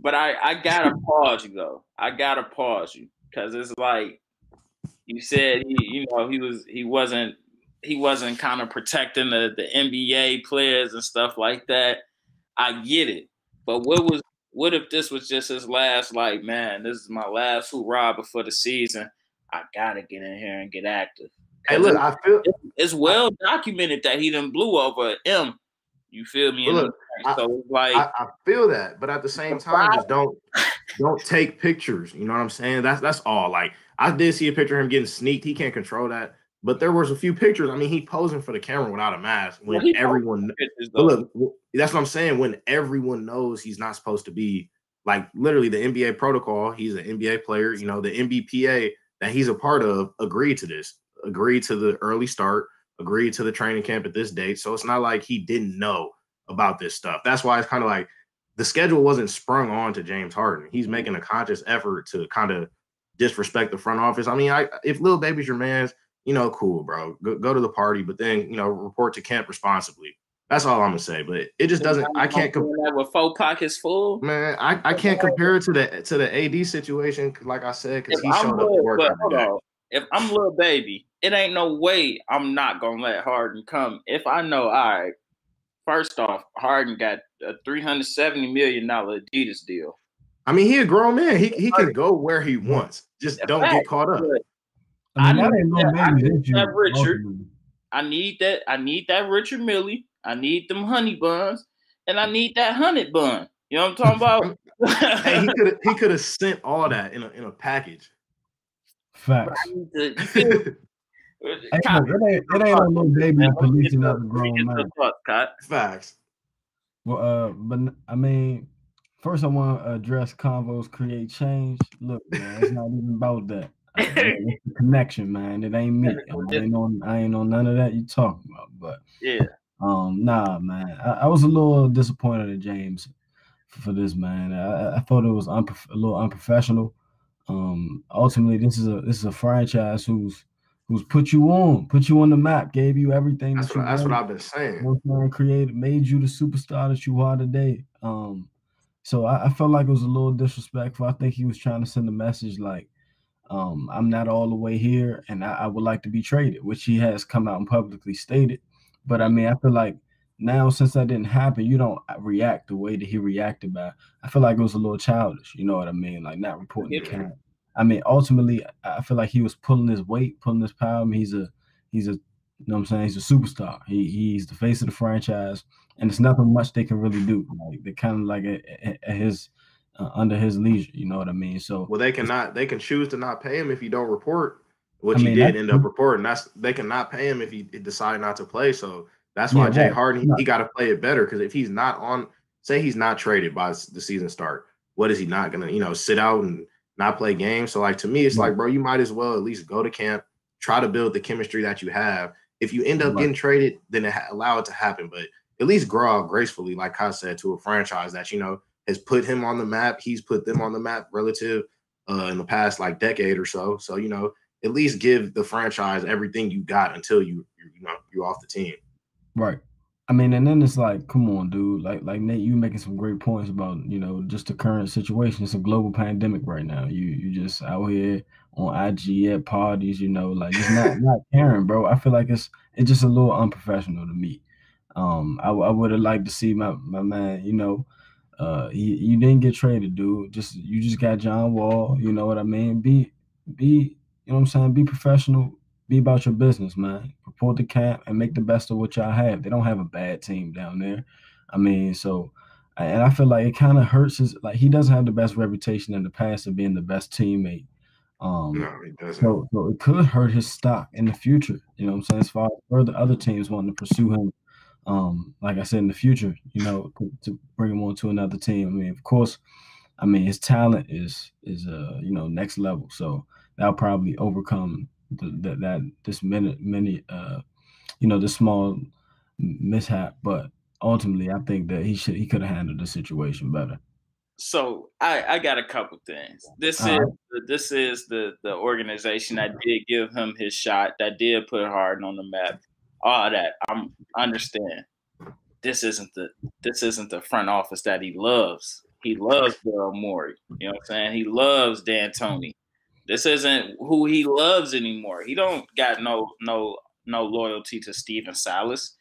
[SPEAKER 2] But I I gotta pause you though. I gotta pause you because it's like you said he you know he was he wasn't he wasn't kind of protecting the the NBA players and stuff like that. I get it, but what was what if this was just his last like man this is my last hoorah before the season? I gotta get in here and get active.
[SPEAKER 3] Hey, look, I feel
[SPEAKER 2] it's well documented that he done blew over M you feel me?
[SPEAKER 3] Look, so like I, I, feel that, but at the same time, just don't don't take pictures. You know what I'm saying? That's that's all. Like I did see a picture of him getting sneaked. He can't control that. But there was a few pictures. I mean, he posing for the camera without a mask when well, everyone. Look, that's what I'm saying. When everyone knows he's not supposed to be like literally the NBA protocol. He's an NBA player. You know, the NBPA that he's a part of agreed to this. Agreed to the early start agreed to the training camp at this date. So it's not like he didn't know about this stuff. That's why it's kind of like the schedule wasn't sprung on to James Harden. He's mm-hmm. making a conscious effort to kind of disrespect the front office. I mean, I if Lil Baby's your man's, you know, cool, bro. Go, go to the party, but then you know, report to camp responsibly. That's all I'm gonna say. But it just doesn't. I can't compare
[SPEAKER 2] with four pockets full.
[SPEAKER 3] Man, I, I can't compare it to the to the AD situation. Like I said, because he showed up to work every day.
[SPEAKER 2] If I'm Lil Baby it ain't no way I'm not gonna let Harden come. If I know, all right, first off, Harden got a three hundred seventy million dollar Adidas deal.
[SPEAKER 3] I mean, he a grown man. He he can go where he wants. Just don't get caught up.
[SPEAKER 2] I, mean, I, need that, I need that Richard. I need that. I need that Richard Mille. I need them honey buns, and I need that honey bun. You know what I'm talking
[SPEAKER 3] about? hey, he could he could have sent all that in a in a package.
[SPEAKER 4] Facts. It ain't, it ain't no Lil Baby policing other grown man.
[SPEAKER 3] Facts.
[SPEAKER 4] Well, uh, but I mean, first I want to address convos create change. Look, man, it's not even about that. it's the connection, man. It ain't me. I ain't on. I ain't on none of that you talking about. But
[SPEAKER 2] yeah,
[SPEAKER 4] um, nah, man. I, I was a little disappointed at James for, for this, man. I, I thought it was unprof- a little unprofessional. Um, ultimately, this is a this is a franchise who's who's put you on, put you on the map, gave you everything.
[SPEAKER 3] That's,
[SPEAKER 4] that
[SPEAKER 3] what, that's what I've been saying.
[SPEAKER 4] Created, made you the superstar that you are today. Um, so I, I, felt like it was a little disrespectful. I think he was trying to send a message like, um, I'm not all the way here, and I, I would like to be traded, which he has come out and publicly stated. But I mean, I feel like now since that didn't happen, you don't react the way that he reacted by. I feel like it was a little childish. You know what I mean? Like not reporting yeah. the camp. I mean, ultimately, I feel like he was pulling his weight, pulling his power. I mean, he's a he's a you know what I'm saying? He's a superstar. He he's the face of the franchise, and it's nothing much they can really do. Like they're kind of like at, at his uh, under his leisure. You know what I mean? So
[SPEAKER 3] well, they cannot they can choose to not pay him if you don't report, which I mean, he did end up reporting. That's they cannot pay him if he decide not to play. So that's why yeah, Jay Harden he, he got to play it better because if he's not on, say he's not traded by the season start, what is he not gonna you know sit out and not play games. So like to me, it's like, bro, you might as well at least go to camp, try to build the chemistry that you have. If you end up right. getting traded, then it ha- allow it to happen. But at least grow out gracefully, like I said, to a franchise that you know has put him on the map. He's put them on the map relative uh, in the past like decade or so. So you know, at least give the franchise everything you got until you you know you're off the team.
[SPEAKER 4] Right. I mean, and then it's like, come on, dude. Like, like Nate, you making some great points about you know just the current situation. It's a global pandemic right now. You you just out here on IG at parties, you know, like it's not not caring, bro. I feel like it's it's just a little unprofessional to me. Um, I, I would have liked to see my my man, you know, Uh, you, you didn't get traded, dude. Just you just got John Wall. You know what I mean? Be be you know what I'm saying? Be professional. Be about your business, man. Report the camp and make the best of what y'all have. They don't have a bad team down there. I mean, so and I feel like it kind of hurts his like he doesn't have the best reputation in the past of being the best teammate. Um,
[SPEAKER 3] No, he doesn't.
[SPEAKER 4] so, so it could hurt his stock in the future. You know what I'm saying? As far as further other teams wanting to pursue him, um, like I said, in the future, you know, to, to bring him on to another team. I mean, of course, I mean his talent is is uh you know next level. So that'll probably overcome the, the, that this minute many uh you know this small mishap. But ultimately, I think that he should he could have handled the situation better.
[SPEAKER 2] So I, I got a couple things. This
[SPEAKER 4] All
[SPEAKER 2] is
[SPEAKER 4] right.
[SPEAKER 2] this is the the organization that did give him his shot, that did put Harden on the map. All that I'm understand. This isn't the this isn't the front office that he loves. He loves Daryl Morey. You know what I'm saying? He loves D'Antoni. This isn't who he loves anymore. He don't got no no no loyalty to Stephen Silas.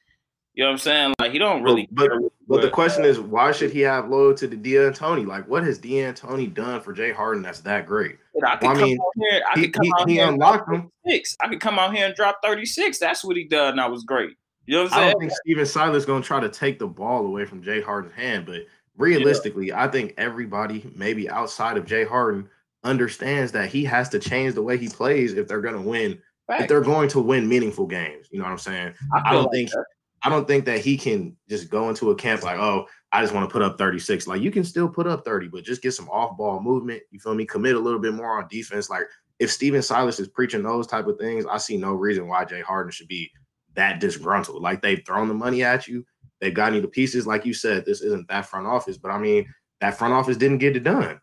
[SPEAKER 2] You know what I'm saying? Like he don't really
[SPEAKER 3] but
[SPEAKER 2] care
[SPEAKER 3] but the question is, why should he have loyalty to D'Antoni? Like, what has D'Antoni done for Jay Harden that's that great?
[SPEAKER 2] I could
[SPEAKER 3] Well, I
[SPEAKER 2] come
[SPEAKER 3] mean,
[SPEAKER 2] out here. I
[SPEAKER 3] He
[SPEAKER 2] could come
[SPEAKER 3] he, he
[SPEAKER 2] here and
[SPEAKER 3] unlocked him.
[SPEAKER 2] six. I could come out here and drop 36. That's what he done. That was great. You know what I'm saying?
[SPEAKER 3] I don't think Stephen Silas gonna try to take the ball away from Jay Harden's hand, but realistically, I think everybody, maybe outside of Jay Harden, understands that he has to change the way he plays if they're gonna win. If they're going to win meaningful games, you know what I'm saying?
[SPEAKER 2] I,
[SPEAKER 3] I don't
[SPEAKER 2] like
[SPEAKER 3] think
[SPEAKER 2] that.
[SPEAKER 3] I don't think that he can just go into a camp like, oh, I just want to put up 36. Like you can still put up 30, but just get some off-ball movement. You feel me? Commit a little bit more on defense. Like if Stephen Silas is preaching those type of things, I see no reason why Jay Harden should be that disgruntled. Like they've thrown the money at you, they've gotten you the pieces. Like you said, this isn't that front office, but I mean, that front office didn't get it done.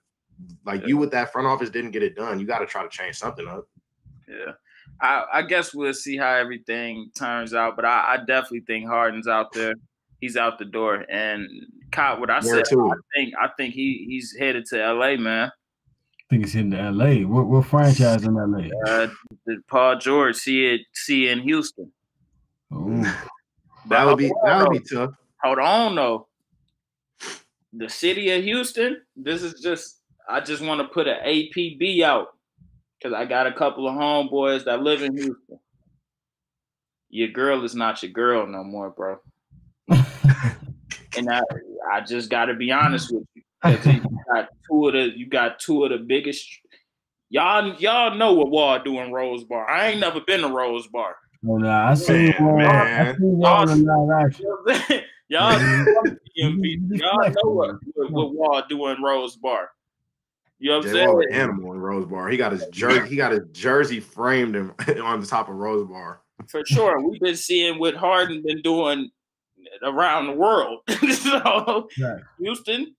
[SPEAKER 3] Like you with that front office didn't get it done. You got to try to change something up.
[SPEAKER 2] Yeah. I, I guess we'll see how everything turns out, but I, I definitely think Harden's out there. He's out the door. And Caught what I
[SPEAKER 3] Where
[SPEAKER 2] said.
[SPEAKER 3] to?
[SPEAKER 2] I think I think he he's headed to LA, man.
[SPEAKER 4] I think it's in the LA. What what franchise in LA?
[SPEAKER 2] Uh, the Paul George see it see in Houston.
[SPEAKER 4] Ooh.
[SPEAKER 3] That would be that would be tough.
[SPEAKER 2] Hold on though. The city of Houston, this is just I just want to put an APB out because I got a couple of homeboys that live in Houston. Your girl is not your girl no more, bro. And I I just gotta be honest with you. 'Cause you got two of the you got two of the biggest y'all y'all know what Wall do in Rose Bar. I ain't never been to Rose Bar.
[SPEAKER 4] Oh, nah, I see
[SPEAKER 3] Man,
[SPEAKER 4] one.
[SPEAKER 3] Man.
[SPEAKER 4] seen one in live.
[SPEAKER 2] You know what I'm saying? Y'all,
[SPEAKER 4] Mhm.
[SPEAKER 2] y'all know what, what, what Wall do in Rose Bar. You know what I'm
[SPEAKER 3] Jay Wall an
[SPEAKER 2] saying?
[SPEAKER 3] animal in Rose Bar. He got his jersey. He got his jersey framed in, on the top of Rose Bar.
[SPEAKER 2] For sure. We've been seeing what Harden been doing around the world. so
[SPEAKER 4] Right.
[SPEAKER 2] Houston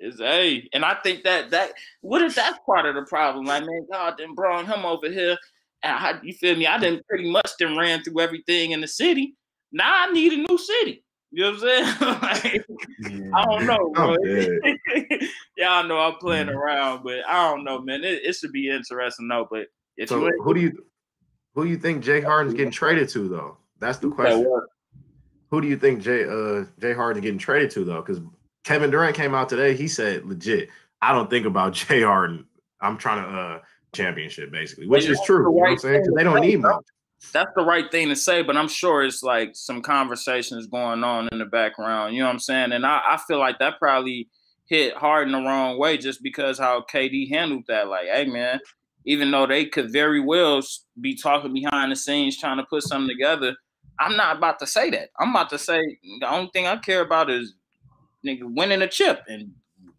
[SPEAKER 2] is a, and I think that that what if that's part of the problem? Like, man, God then brought him over here. Uh, and I, you feel me? I didn't pretty much then ran through everything in the city. Now I need a new city. You know what I'm saying? like, I don't know, bro. Y'all know I'm playing
[SPEAKER 4] Mhm.
[SPEAKER 2] around, but I don't know, man. It, it should be interesting though. But
[SPEAKER 3] So
[SPEAKER 2] you
[SPEAKER 3] who do you who do you think Jay Harden's getting traded to though? That's the question. Who do you think Jay uh Jay Harden's getting traded to though? Because Kevin Durant came out today. He said legit. I don't think about Jay Harden. I'm trying to uh championship basically, which is true. You know what I'm saying? they don't need much.
[SPEAKER 2] That's the right thing to say, but I'm sure it's like some conversations going on in the background. You know what I'm saying? And I, I feel like that probably hit hard in the wrong way just because how KD handled that. Like, hey man, even though they could very well be talking behind the scenes trying to put something together, I'm not about to say that. I'm about to say the only thing I care about is nigga winning a chip and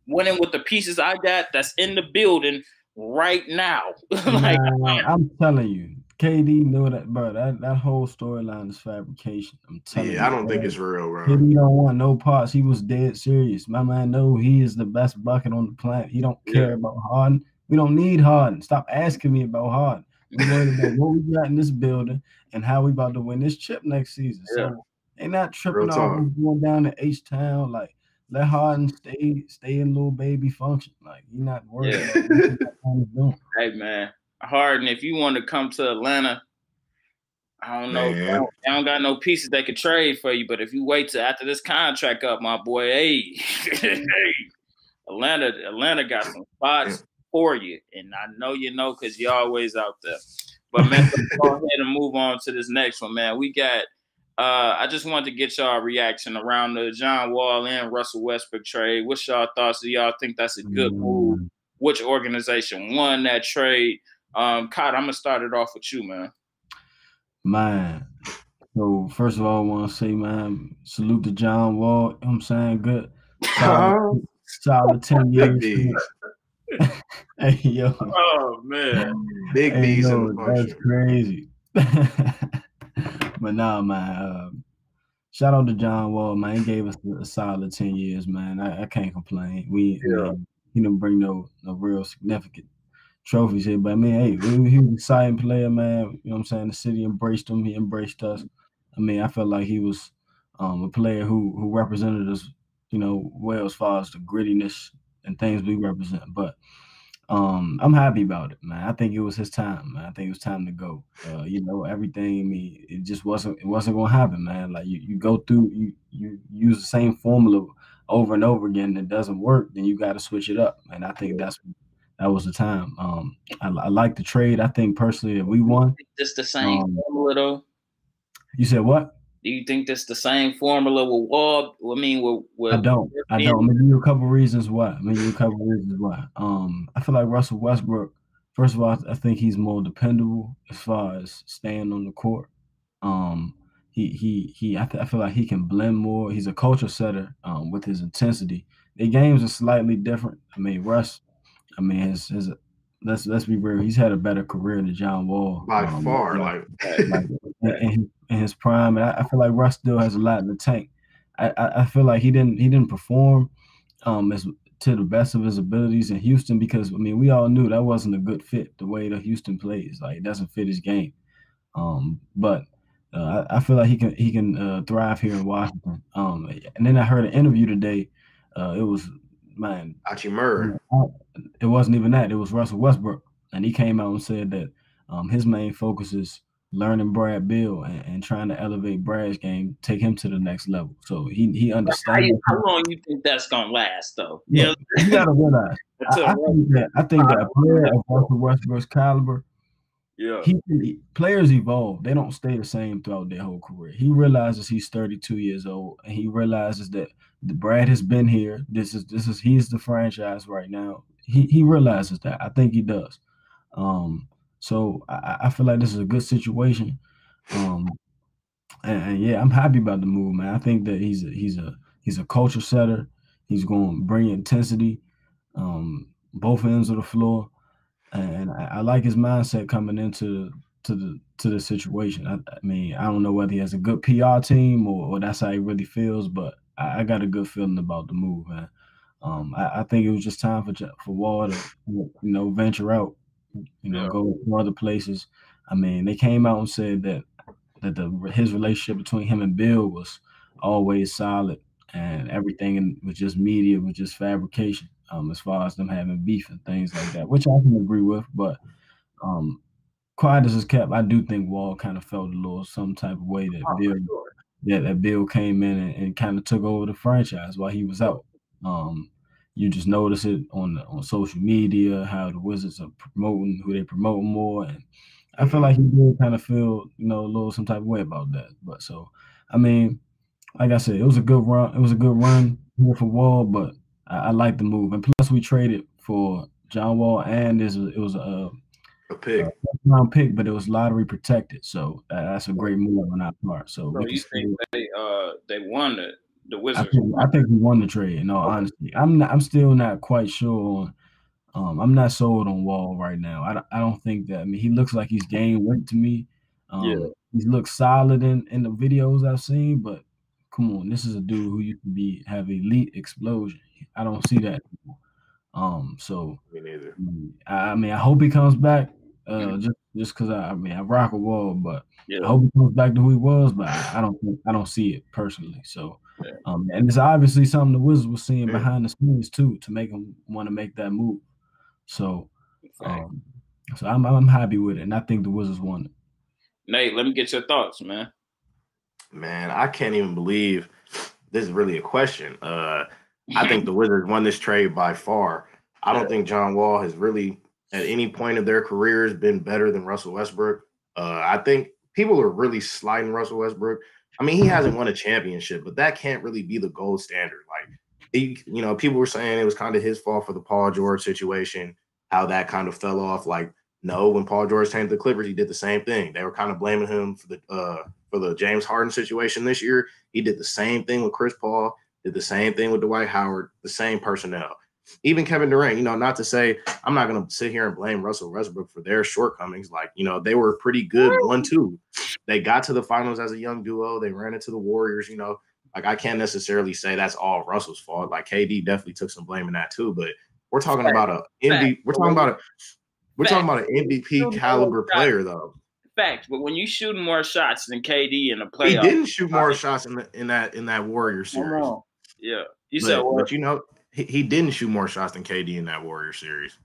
[SPEAKER 2] winning with the pieces I got that's in the building right now. like,
[SPEAKER 4] Nah, I'm telling you, KD knew that, bro. That that whole storyline is fabrication. I'm telling you.
[SPEAKER 3] Yeah, I don't think it's real, bro.
[SPEAKER 4] KD don't want no parts. He was dead serious. My man know he is the best bucket on the planet. He don't care
[SPEAKER 3] Yeah.
[SPEAKER 4] about Harden. We don't need Harden. Stop asking me about Harden. We worried about what we got in this building and how we about to win this chip next season.
[SPEAKER 2] Yeah.
[SPEAKER 4] So they not tripping off going down to H Town. Like let Harden stay stay in little baby function. Like he not worried
[SPEAKER 2] Yeah.
[SPEAKER 4] about what Harden's doing.
[SPEAKER 2] Hey man, Harden, if you want to come to Atlanta, I don't know. I don't, they don't, got no pieces they could trade for you. But if you wait till after this contract up, my boy, hey, hey Atlanta, Atlanta got some spots for you, and I know you know because you're always out there. But man, let's go ahead and move on to this next one, man. We got. Uh, I just wanted to get y'all reaction around the John Wall and Russell Westbrook trade. What's y'all thoughts? Do y'all think that's a good move? Mm. Which organization won that trade? Um, Cott, I'm gonna start it off with you, man.
[SPEAKER 4] Man, so first of all, I want to say, man, salute to John Wall. You know I'm saying good, solid, solid ten years.
[SPEAKER 2] hey yo. Oh man.
[SPEAKER 3] Big hey, B's yo,
[SPEAKER 4] That's crazy. but nah, man. Uh, shout out to John Wall, man. He gave us a, solid 10 years, man. I, I can't complain. We, yeah. he didn't bring no no real significant trophies here. But I mean, hey, he was an exciting player, man. You know what I'm saying? The city embraced him, he embraced us. I mean, I felt like he was um, a player who who represented us, you know, well as far as the grittiness and things we represent. But um, I'm happy about it, man. I think it was his time, man. I think it was time to go. Uh, you know, everything. I mean, it just wasn't. It wasn't gonna happen, man. Like you, you go through, you you use the same formula over and over again. And it doesn't work, then you got to switch it up. And I think that's that was the time. Um, I, I like the trade. I think personally that we won.
[SPEAKER 2] Just the same um, formula, though.
[SPEAKER 4] You said what?
[SPEAKER 2] Do you think that's the same formula with Wall? I mean, with, with
[SPEAKER 4] I don't. I don't. Give you a couple reasons why. I'm gonna you a couple reasons why. Um, I feel like Russell Westbrook. First of all, I think he's more dependable as far as staying on the court. Um, he he he. I, th- I feel like he can blend more. He's a culture setter um, with his intensity. The games are slightly different. I mean, Russ. I mean, his his let's let's be real. He's had a better career than John Wall
[SPEAKER 3] by um, far. Like,
[SPEAKER 4] like in, in, his prime, and I, I, feel like Russ still has a lot in the tank. I, I, I feel like he didn't he didn't perform um as to the best of his abilities in Houston because I mean we all knew that wasn't a good fit the way that Houston plays. Like it doesn't fit his game. Um, but uh, I, I, feel like he can he can uh, thrive here in Washington. Um, and then I heard an interview today. Uh, it was man,
[SPEAKER 3] Hachimura.
[SPEAKER 4] It wasn't even that. It was Russell Westbrook, and he came out and said that um, his main focus is learning Brad Beal and, and, trying to elevate Brad's game, take him to the next level. So he he understands.
[SPEAKER 2] How, how long you think that's gonna last, though?
[SPEAKER 4] Yeah, you, you gotta realize. I, I, think that I think that a player of Russell Westbrook's caliber,
[SPEAKER 2] yeah,
[SPEAKER 4] he, players evolve. They don't stay the same throughout their whole career. He realizes he's 32 years old, and he realizes that the Brad has been here. This is this is he's the franchise right now. He he realizes that. I think he does. Um, so I, I feel like this is a good situation. Um, and, and, yeah, I'm happy about the move, man. I think that he's a, he's a he's a culture setter. He's going to bring intensity, um, both ends of the floor, and I, I, like his mindset coming into to the to the situation. I, I, mean, I don't know whether he has a good PR team or, or that's how he really feels, but I, I, got a good feeling about the move, man. Um, I, think it was just time for for Wall to you know venture out you know, yeah. go to other places. I mean, they came out and said that that the his relationship between him and Beal was always solid, and everything was just media, was just fabrication. Um, as far as them having beef and things like that, which I can agree with, but um, quiet as is kept, I do think Wall kind of felt a little some type of way that oh, Beal sure. That, that Beal came in and, and kind of took over the franchise while he was out. Um, you just notice it on the, on social media how the Wizards are promoting who they promote more, and I feel like he did kind of feel you know a little some type of way about that. But so, I mean, like I said, it was a good run. It was a good run here for Wall, but I, I like the move, and plus we traded for John Wall, and it was a
[SPEAKER 3] a pick, a
[SPEAKER 4] round pick, but it was lottery protected, so that's a great move on our part. So,
[SPEAKER 2] so you think they uh they won it? the Wizards.
[SPEAKER 4] I think, I think we won the trade. No, all honesty, I'm not, I'm still not quite sure on. Um, I'm not sold on Wall right now. I don't, I don't think that. I mean, he looks like he's gained weight to me. Um, yeah. He looks solid in, in the videos I've seen, but come on, this is a dude who used to be have elite explosion. I don't see that. Um, so
[SPEAKER 3] me neither.
[SPEAKER 4] I, I mean, I hope he comes back. Uh, just just because I, I mean I rock a wall, but yeah. I hope he comes back to who he was. But I, I don't think I don't see it personally. So um, and it's obviously something the Wizards were seeing behind the scenes too to make them want to make that move. So, um, so I'm I'm happy with it, and I think the Wizards won it.
[SPEAKER 2] Nate, let me get your thoughts, man.
[SPEAKER 3] Man, I can't even believe this is really a question. Uh, I think the Wizards won this trade by far. I don't think John Wall has really, at any point of their careers, been better than Russell Westbrook. Uh, I think people are really sliding Russell Westbrook. I mean, he hasn't won a championship, but that can't really be the gold standard. Like, he, you know, people were saying it was kind of his fault for the Paul George situation, how that kind of fell off. Like, no, when Paul George came to the Clippers, he did the same thing. They were kind of blaming him for the uh, for the James Harden situation this year. He did the same thing with Chris Paul, did the same thing with Dwight Howard, the same personnel. Even Kevin Durant, you know, not to say I'm not going to sit here and blame Russell Westbrook for their shortcomings. Like, you know, they were pretty good one two. They got to the finals as a young duo. They ran into the Warriors. You know, like I can't necessarily say that's all Russell's fault. Like KD definitely took some blame in that too. But we're talking about a MVP. We're talking about a we're talking about an MVP caliber player though.
[SPEAKER 2] Fact, but when you shoot more shots than KD in the playoffs,
[SPEAKER 3] he didn't shoot more shots in, the, in that in that Warrior series.
[SPEAKER 2] Yeah,
[SPEAKER 3] you but, said, but you know, he, he didn't shoot more shots than KD in that Warrior series.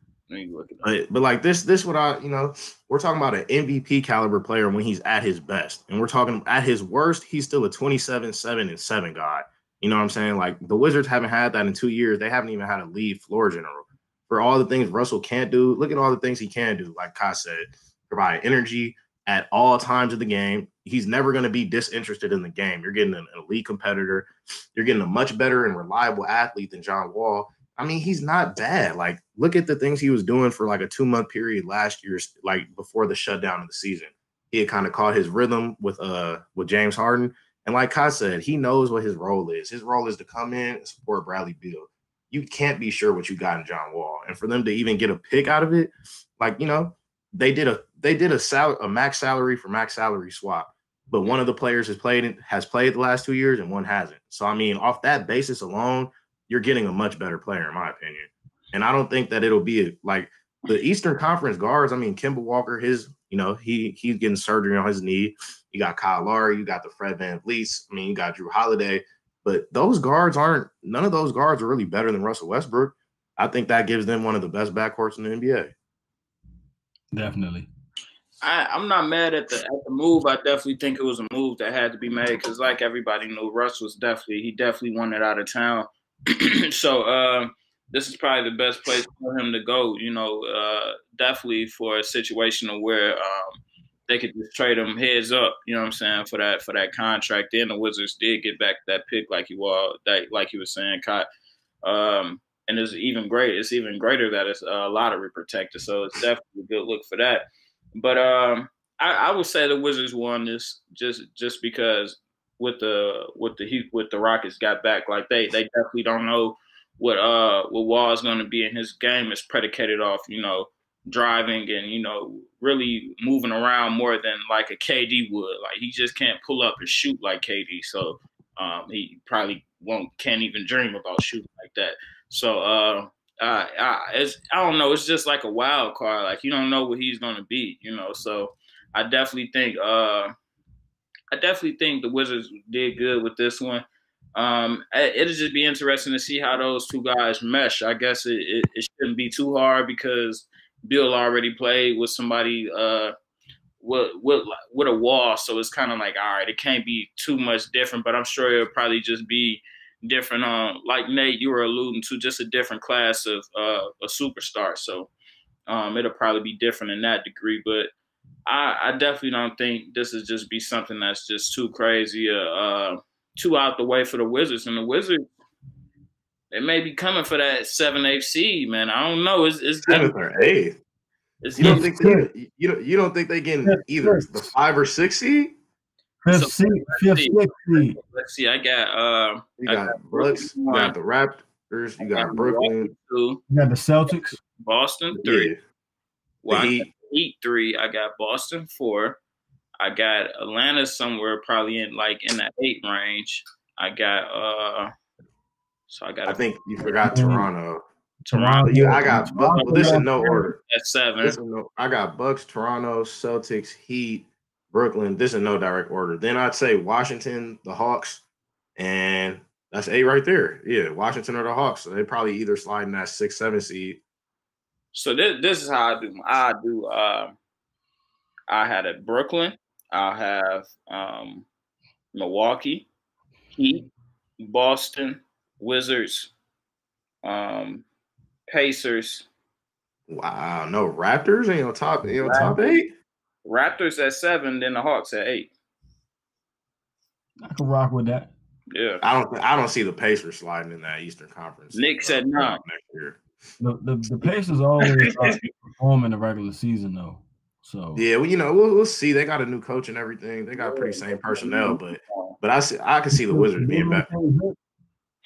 [SPEAKER 3] But, but like this, this what I, you know, we're talking about an MVP caliber player when he's at his best. And we're talking at his worst, he's still a 27, 7, and 7 guy. You know what I'm saying? Like the Wizards haven't had that in two years. They haven't even had a lead floor general. For all the things Russell can't do, look at all the things he can do. Like Kai said, provide energy at all times of the game. He's never going to be disinterested in the game. You're getting an elite competitor. You're getting a much better and reliable athlete than John Wall. I mean, he's not bad. Like, look at the things he was doing for like a two month period last year, like before the shutdown of the season. He had kind of caught his rhythm with uh with James Harden. And like Kai said, he knows what his role is. His role is to come in and support Bradley Beal. You can't be sure what you got in John Wall. And for them to even get a pick out of it, like, you know, they did a they did a sal- a max salary for max salary swap. But one of the players has played has played the last two years and one hasn't. So I mean, off that basis alone, you're getting a much better player, in my opinion. And I don't think that it'll be a, like the Eastern Conference guards. I mean, Kemba Walker, his, you know, he he's getting surgery on his knee. You got Kyle Lowry, you got the Fred VanVleets. I mean, you got Jrue Holiday. But those guards aren't none of those guards are really better than Russell Westbrook. I think that gives them one of the best backcourts in the NBA.
[SPEAKER 4] Definitely.
[SPEAKER 2] I, I'm not mad at the at the move. I definitely think it was a move that had to be made because, like everybody knew, Russ was definitely he definitely wanted out of town. so uh, this is probably the best place for him to go. You know, uh, definitely for a situation where um, they could just trade him heads up. You know what I'm saying for that for that contract. Then the Wizards did get back that pick, like you was that like you were saying, Kai. Um, and it's even great. It's even greater that it's a lottery protected. So it's definitely a good look for that. But um, I, I would say the Wizards won this just just because with the with the with the Rockets got back. Like they they definitely don't know what uh what Wall is going to be in his game is predicated off you know driving and you know really moving around more than like a KD would. Like he just can't pull up and shoot like KD. So um, he probably won't can't even dream about shooting like that. So uh, uh, I, I don't know. It's just like a wild card. Like you don't know what he's gonna be. You know. So I definitely think uh, I definitely think the Wizards did good with this one. Um, it'll just be interesting to see how those two guys mesh. I guess it, it, it shouldn't be too hard because Beal already played with somebody uh, with, with with a wall, so it's kind of like all right, it can't be too much different. But I'm sure it'll probably just be different. Um, like Nate, you were alluding to, just a different class of uh, a superstar. So um, it'll probably be different in that degree. But I, I definitely don't think this is just be something that's just too crazy, uh, uh, too out the way for the Wizards. And the Wizards, they may be coming for that seven eighth seed, man. I don't know. It's, it's
[SPEAKER 3] seventh or eighth. It's you don't think they, you don't you don't think they get either the five or six seed?
[SPEAKER 4] Fifth so, seed, fifth
[SPEAKER 2] seed. Let's see. I got uh,
[SPEAKER 3] you got, got Bucks, you got the Raptors, you got Brooklyn,
[SPEAKER 4] you got the Celtics,
[SPEAKER 2] Boston three. Yeah. Well, Heat. Heat three. I got Boston four. I got Atlanta somewhere probably in like in that eight range. I got uh so I got
[SPEAKER 3] I think you forgot Toronto. Toronto. You, I got Bucks. Well, this is no order.
[SPEAKER 2] At seven.
[SPEAKER 3] No, I got Bucks, Toronto, Celtics, Heat, Brooklyn. This is no direct order. Then I'd say Washington, the Hawks, and that's eight right there. Yeah, Washington or the Hawks. So they probably either slide in that six, seven seed,
[SPEAKER 2] so this this is how I do. I do. Uh, I had a Brooklyn. I'll have um, Milwaukee, Heat, Boston, Wizards, um, Pacers.
[SPEAKER 3] Wow, no Raptors ain't on top. Ain't on top eight.
[SPEAKER 2] Raptors at seven, then the Hawks at eight.
[SPEAKER 4] I can rock with that.
[SPEAKER 2] Yeah,
[SPEAKER 3] I don't. I don't see the Pacers sliding in that Eastern Conference.
[SPEAKER 2] Knicks at nine
[SPEAKER 3] next year.
[SPEAKER 4] The the, the Pacers always perform in the regular season though. So
[SPEAKER 3] yeah, well, you know, we'll, we'll see. They got a new coach and everything. They got pretty same personnel, but but I see I can see the Wizards being back.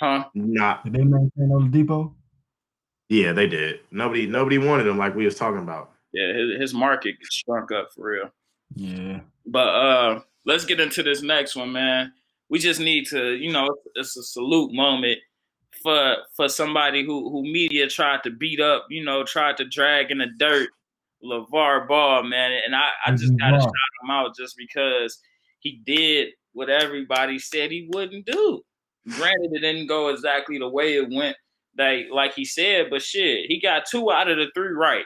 [SPEAKER 2] Huh?
[SPEAKER 3] Not.
[SPEAKER 4] Did they maintain Oladipo?
[SPEAKER 3] Yeah, they did. Nobody nobody wanted him like we was talking about.
[SPEAKER 2] Yeah, his, his market shrunk up for real.
[SPEAKER 4] Yeah.
[SPEAKER 2] But uh let's get into this next one, man. We just need to, you know, it's a salute moment for for somebody who who media tried to beat up, you know, tried to drag in the dirt. LaVar Ball, man, and I, I just gotta shout him out just because he did what everybody said he wouldn't do. Granted, it didn't go exactly the way it went, like like he said, but shit, he got two out of the three right.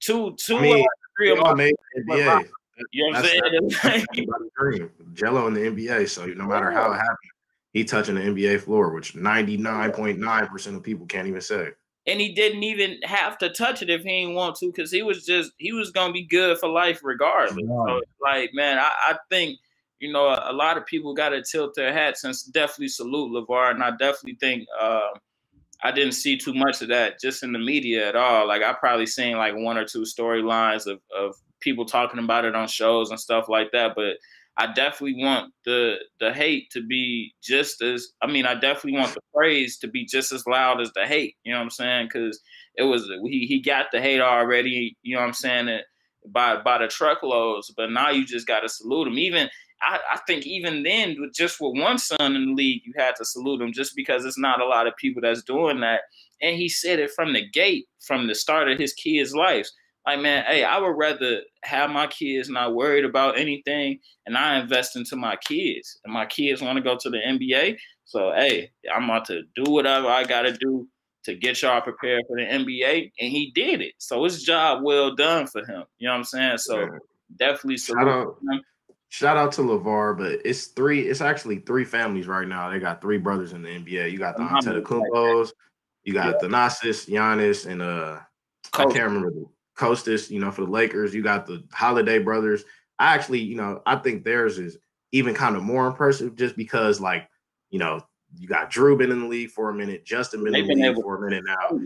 [SPEAKER 2] Two, two I mean, of three of my
[SPEAKER 3] made NBA. You know what I'm saying? dream. Gelo in the NBA. So no matter how it happened, he touching the NBA floor, which 99.9% of people can't even say.
[SPEAKER 2] And he didn't even have to touch it if he didn't want to, because he was just he was gonna be good for life regardless. So, like, man, I, I think you know, a, a lot of people got to tilt their hats and definitely salute LaVar. And I definitely think uh, I didn't see too much of that just in the media at all. Like I probably seen like one or two storylines of, of people talking about it on shows and stuff like that. But I definitely want the the hate to be just as I mean, I definitely want the praise to be just as loud as the hate. You know what I'm saying? Because it was he he got the hate already. You know what I'm saying? It, by by the truckloads, but now you just got to salute him. Even I, I, think even then, with just with one son in the league, you had to salute him just because it's not a lot of people that's doing that. And he said it from the gate, from the start of his kids' lives. Like, man, hey, I would rather have my kids not worried about anything and I invest into my kids. And my kids want to go to the NBA. So, hey, I'm about to do whatever I got to do to get y'all prepared for the NBA. And he did it. So, it's job well done for him. You know what I'm saying? So, definitely salute him
[SPEAKER 3] shout out to LaVar, but it's three, it's actually three families right now. They got three brothers in the NBA. You got the Antetokounmpos, you got yeah. Thanasis, Giannis, and uh I can't remember the Kostas, you know, for the Lakers. You got the Holiday brothers. I actually, you know, I think theirs is even kind of more impressive just because, like, you know, you got Jrue been in the league for a minute, Justin been in the league for a minute now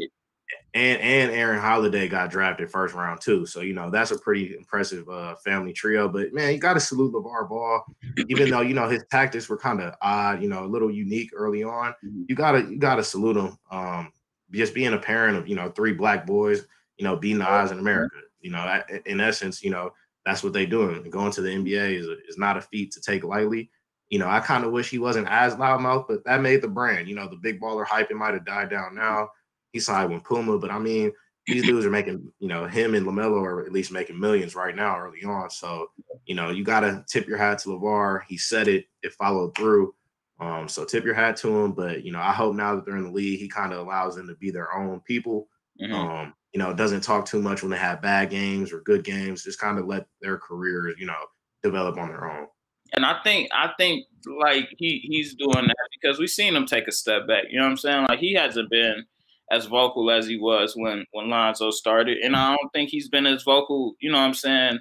[SPEAKER 3] and and Aaron Holiday got drafted first round too. So you know that's a pretty impressive uh, family trio. But man, you got to salute LaVar Ball, even though you know his tactics were kind of odd, you know, a little unique early on. Mm-hmm. You gotta you gotta salute him. Um, just being a parent of you know three black boys, you know, beating the odds in America. You know, in essence, you know that's what they doing. Going to the NBA is a, is not a feat to take lightly. You know, I kind of wish he wasn't as loudmouth, but that made the brand. You know, the big baller hype it might have died down now he signed with Puma, but I mean, these dudes are making, you know, him and LaMelo are at least making millions right now early on. So, you know, you got to tip your hat to LaVar. He said it, it followed through. Um, so tip your hat to him. But, you know, I hope now that they're in the league, he kind of allows them to be their own people. Mm-hmm. Um, you know, doesn't talk too much when they have bad games or good games, just kind of let their careers, you know, develop on their own.
[SPEAKER 2] And I think I think like he he's doing that because we've seen him take a step back. You know what I'm saying? Like he hasn't been as vocal as he was when when Lonzo started, and I don't think he's been as vocal. You know what I'm saying?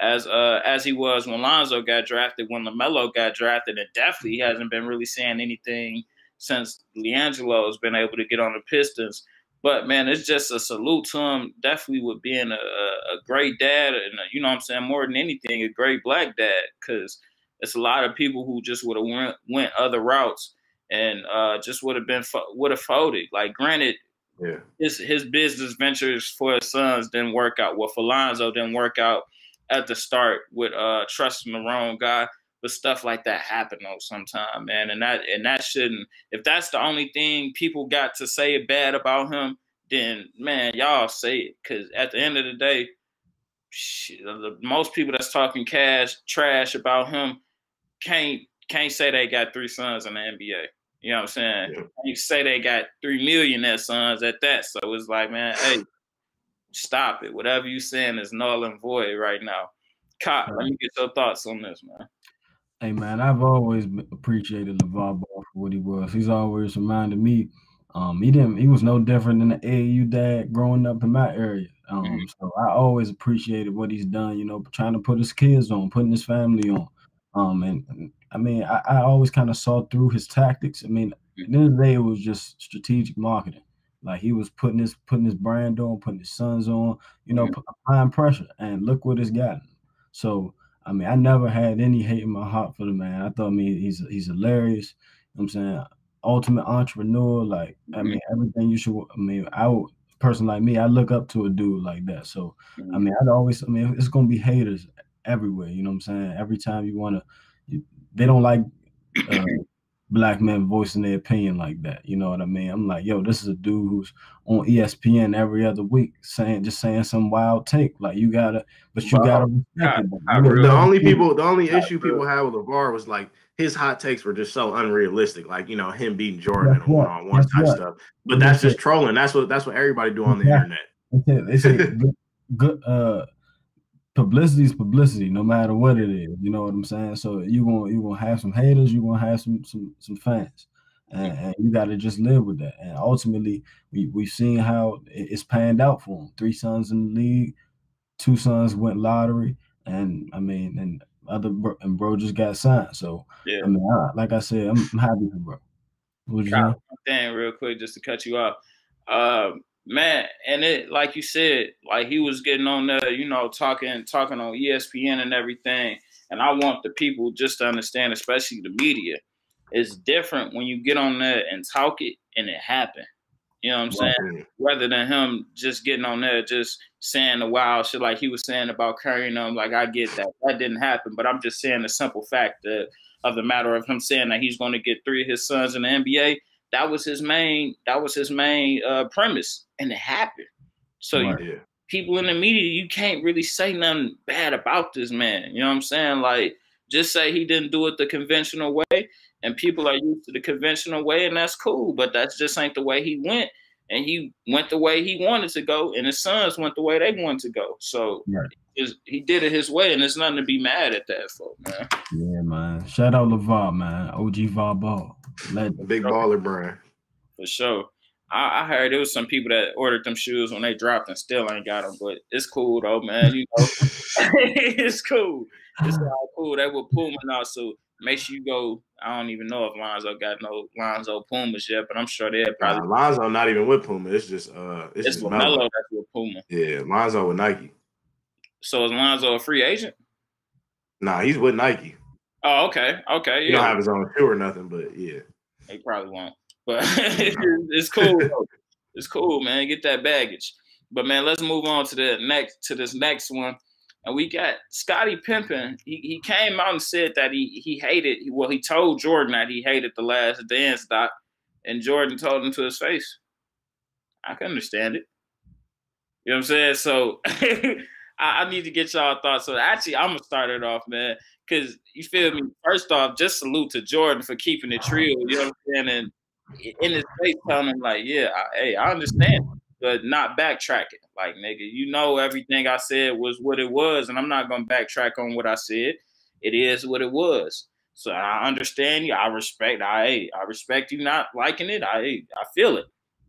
[SPEAKER 2] As uh as he was when Lonzo got drafted, when Lamelo got drafted, and definitely he hasn't been really saying anything since LiAngelo has been able to get on the Pistons. But man, it's just a salute to him. Definitely with being a, a great dad, and you know what I'm saying more than anything, a great black dad, because it's a lot of people who just would have went went other routes and uh, just would have been would have folded. Like, granted,
[SPEAKER 3] yeah,
[SPEAKER 2] his his business ventures for his sons didn't work out. Well, for Lonzo didn't work out at the start with uh, trusting the wrong guy. But stuff like that happen though sometime, man, and that and that shouldn't. If that's the only thing people got to say bad about him, then man, y'all say it. Because at the end of the day, shit, the, most people that's talking cash trash about him can't can't say they got three sons in the NBA. You know what I'm saying? Yeah. You say they got three millionaire sons at that. So it's like, man, hey, stop it. Whatever you saying is null and void right now. Cott, let me get your thoughts on this, man.
[SPEAKER 4] Hey man, I've always appreciated LaVar Ball for what he was. He's always reminded me, um, he didn't he was no different than the AAU dad growing up in my area. Um, mm-hmm. so I always appreciated what he's done, you know, trying to put his kids on, putting his family on. Um, and, and I mean, I, I always kind of saw through his tactics. I mean, at the end of the day, it was just strategic marketing. Like he was putting his putting his brand on, putting his sons on, you know, mm-hmm. applying pressure. And look what it's gotten. So I mean, I never had any hate in my heart for the man. I thought, I mean, he's he's hilarious. You know I'm saying ultimate entrepreneur. Like, I mm-hmm. mean, everything you should. I mean, I would person like me, I look up to a dude like that. So, mm-hmm. I mean, I'd always. I mean, it's gonna be haters everywhere. You know what I'm saying? Every time you wanna, you, they don't like. Uh, black men voicing their opinion like that. You know what I mean? I'm like, yo, this is a dude who's on ESPN every other week saying just saying some wild take. Like you gotta, but you gotta respect
[SPEAKER 3] it. the only people, the only issue people had with LaVar was like his hot takes were just so unrealistic. Like you know him beating Jordan and one on one type what. stuff. But that's, that's just it. trolling. That's what that's what everybody do on the yeah.
[SPEAKER 4] internet. They say good, good uh publicity is publicity, no matter what it is. You know what I'm saying? So you gonna you gonna have some haters, you gonna have some some some fans, and, and you got to just live with that. And ultimately, we we've seen how it's panned out for him. Three sons in the league, two sons went lottery, and I mean, and other bro, and bro just got signed. So yeah, I mean, I, like I said, I'm, I'm happy for bro.
[SPEAKER 2] What you Thing real quick, just to cut you off. Um, man, and it like you said, like he was getting on there, you know, talking talking on ESPN and everything. And I want the people just to understand, especially the media, it's different when you get on there and talk it and it happen. You know what I'm saying? Rather than him just getting on there, just saying the wild shit like he was saying about carrying them. Like I get that that didn't happen, but I'm just saying the simple fact that of the matter of him saying that he's going to get three of his sons in the NBA that was his main that was his main uh, premise, and it happened. So right, you, people in the media, you can't really say nothing bad about this man. You know what I'm saying? Like just say he didn't do it the conventional way, and people are used to the conventional way, and that's cool. But that's just ain't the way he went, and he went the way he wanted to go, and his sons went the way they wanted to go. So right. he did it his way, and there's nothing to be mad at that for, man.
[SPEAKER 4] Yeah, man. Shout out LaVar, man. OG VAR Ball.
[SPEAKER 3] Legend. Big baller brand.
[SPEAKER 2] For sure. I, I, heard there was some people that ordered them shoes when they dropped and still ain't got them, but it's cool though, man. You know, it's cool. It's all cool. They were Puma now, so make sure you go. I don't even know if Lonzo got no Lonzo Pumas yet, but I'm sure they're probably
[SPEAKER 3] nah, Lonzo not even with Puma. It's just uh, it's, it's just
[SPEAKER 2] Melo that's with Puma.
[SPEAKER 3] Yeah, Lonzo with Nike.
[SPEAKER 2] So is Lonzo a free agent?
[SPEAKER 3] Nah, he's with Nike.
[SPEAKER 2] Oh, okay, okay.
[SPEAKER 3] Yeah. He don't have his own shoe or nothing, but yeah.
[SPEAKER 2] He probably won't. But it's cool. it's cool, man. Get that baggage. But man, let's move on to the next to this next one. And we got Scottie Pippen. He, he came out and said that he he hated. Well, he told Jordan that he hated the Last Dance doc, and Jordan told him to his face. I can understand it. You know what I'm saying? So I, I, need to get y'all thoughts. So actually, I'm gonna start it off, man. Cause you feel me? First off, just salute to Jordan for keeping it real. You know what I'm saying? And in his face, telling him like, "Yeah, I, hey, I understand, but not backtracking. Like, nigga, you know everything I said was what it was, and I'm not gonna backtrack on what I said. It is what it was. So I understand you. I respect. I I respect you not liking it. I I feel it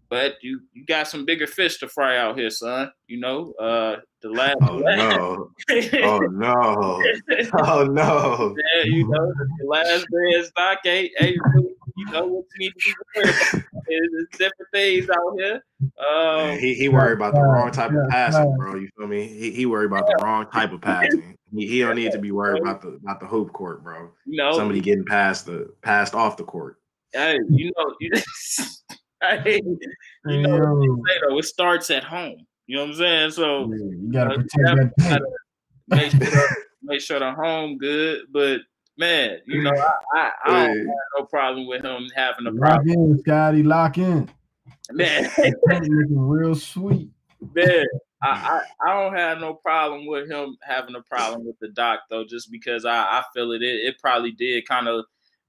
[SPEAKER 2] but you you got some bigger fish to fry out here, son. You know, uh, the last.
[SPEAKER 3] Oh no! oh no! Oh no!
[SPEAKER 2] Yeah, you know, the last dance stock ain't, ain't you know what you need to be worried about. There's different things out here. Um,
[SPEAKER 3] he he worried about the wrong type of passing, bro. You feel me? He he worried about the wrong type of passing. He, he don't need to be worried about the about the hoop court, bro. You know, somebody getting past the passed off the court.
[SPEAKER 2] Hey, you know, you, Hey, you know, say, though, it starts at home. You know what I'm saying? So yeah, you gotta uh, protect that. Make sure, make sure the home good, but man, you know, I, I, I don't have no problem with him having a problem.
[SPEAKER 4] Lock in, Scottie, lock in.
[SPEAKER 2] Man,
[SPEAKER 4] looking real sweet.
[SPEAKER 2] Man, I, I, I don't have no problem with him having a problem with the doc though, just because I, I feel it. It, it probably did kind of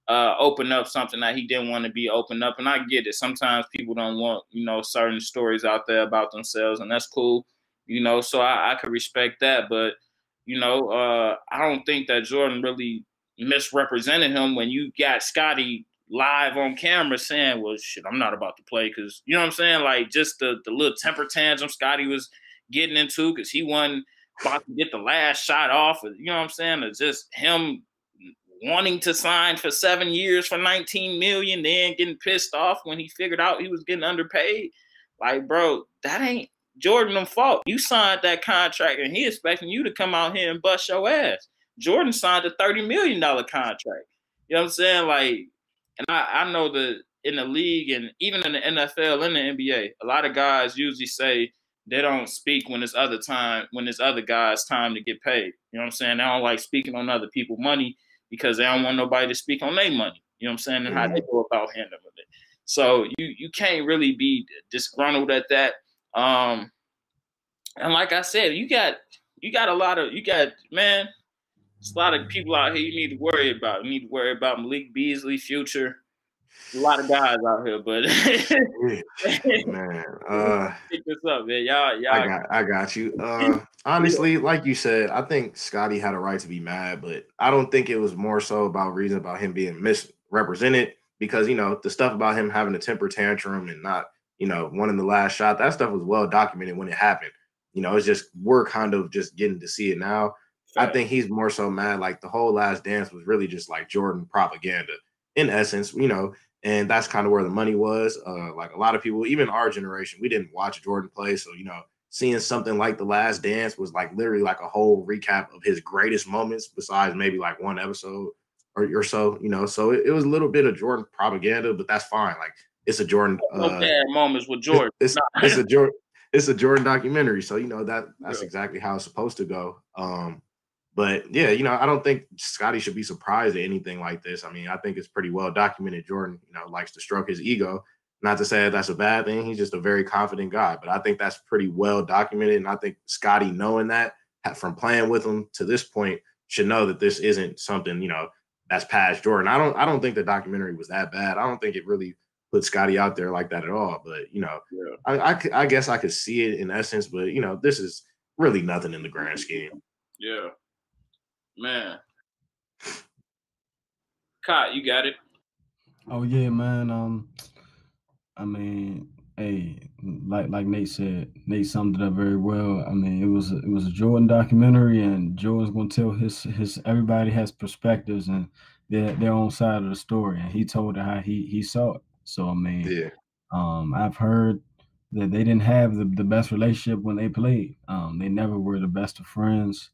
[SPEAKER 2] uh, open up something that he didn't want to be opened up. And I get it. Sometimes people don't want, you know, certain stories out there about themselves, and that's cool, you know. So I, I could respect that. But, You know, uh, I don't think that Jordan really misrepresented him when you got Scottie live on camera saying, "Well, shit, I'm not about to play," because you know what I'm saying. Like just the the little temper tantrum Scottie was getting into because he won about to get the last shot off. You know what I'm saying? It's just him wanting to sign for seven years for 19 million, then getting pissed off when he figured out he was getting underpaid. Like, bro, that ain't Jordan's fault. You signed that contract and he expecting you to come out here and bust your ass. Jordan signed a $30 million contract. You know what I'm saying? Like, and I, I know that in the league and even in the NFL and the NBA, a lot of guys usually say they don't speak when it's other time, when it's other guys' time to get paid. You know what I'm saying? They don't like speaking on other people's money because they don't want nobody to speak on their money. You know what I'm saying? And how they go about handling it. So you you can't really be disgruntled at that. Um, and like I said, you got you got a lot of you got man, it's a lot of people out here you need to worry about. You need to worry about Malik Beasley, future. A lot of guys out here, but
[SPEAKER 3] man, uh,
[SPEAKER 2] pick this up, man. Y'all, y'all.
[SPEAKER 3] I got, I got you. Uh, honestly, like you said, I think Scottie had a right to be mad, but I don't think it was more so about reason about him being misrepresented because you know the stuff about him having a temper tantrum and not you know wanting the last shot that stuff was well documented when it happened you know it's just we're kind of just getting to see it now i think he's more so mad like the whole last dance was really just like jordan propaganda in essence you know and that's kind of where the money was uh like a lot of people even our generation we didn't watch jordan play so you know seeing something like the last dance was like literally like a whole recap of his greatest moments besides maybe like one episode or, or so, you know. So it, it, was a little bit of Jordan propaganda, but that's fine. Like it's a Jordan.
[SPEAKER 2] Uh, bad moments with Jordan.
[SPEAKER 3] It's, it's, it's a Jordan. It's a Jordan documentary, so you know that that's exactly how it's supposed to go. Um, but yeah, you know, I don't think Scottie should be surprised at anything like this. I mean, I think it's pretty well documented. Jordan, you know, likes to stroke his ego. Not to say that that's a bad thing. He's just a very confident guy, but I think that's pretty well documented. And I think Scottie knowing that from playing with him to this point, should know that this isn't something you know that's past Jordan. I don't I don't think the documentary was that bad. I don't think it really put Scotty out there like that at all. But you know, yeah. I, I, I guess I could see it in essence. But you know, this is really nothing in the grand scheme.
[SPEAKER 2] Yeah, man. Cott, you got it.
[SPEAKER 4] Oh yeah, man. Um, I mean, hey, like like Nate said, Nate summed it up very well. I mean, it was a, it was a Jordan documentary, and Jordan's gonna tell his his everybody has perspectives and their their own side of the story, and he told her how he he saw it. So I mean,
[SPEAKER 3] yeah,
[SPEAKER 4] um, I've heard that they didn't have the, the best relationship when they played. Um, they never were the best of friends.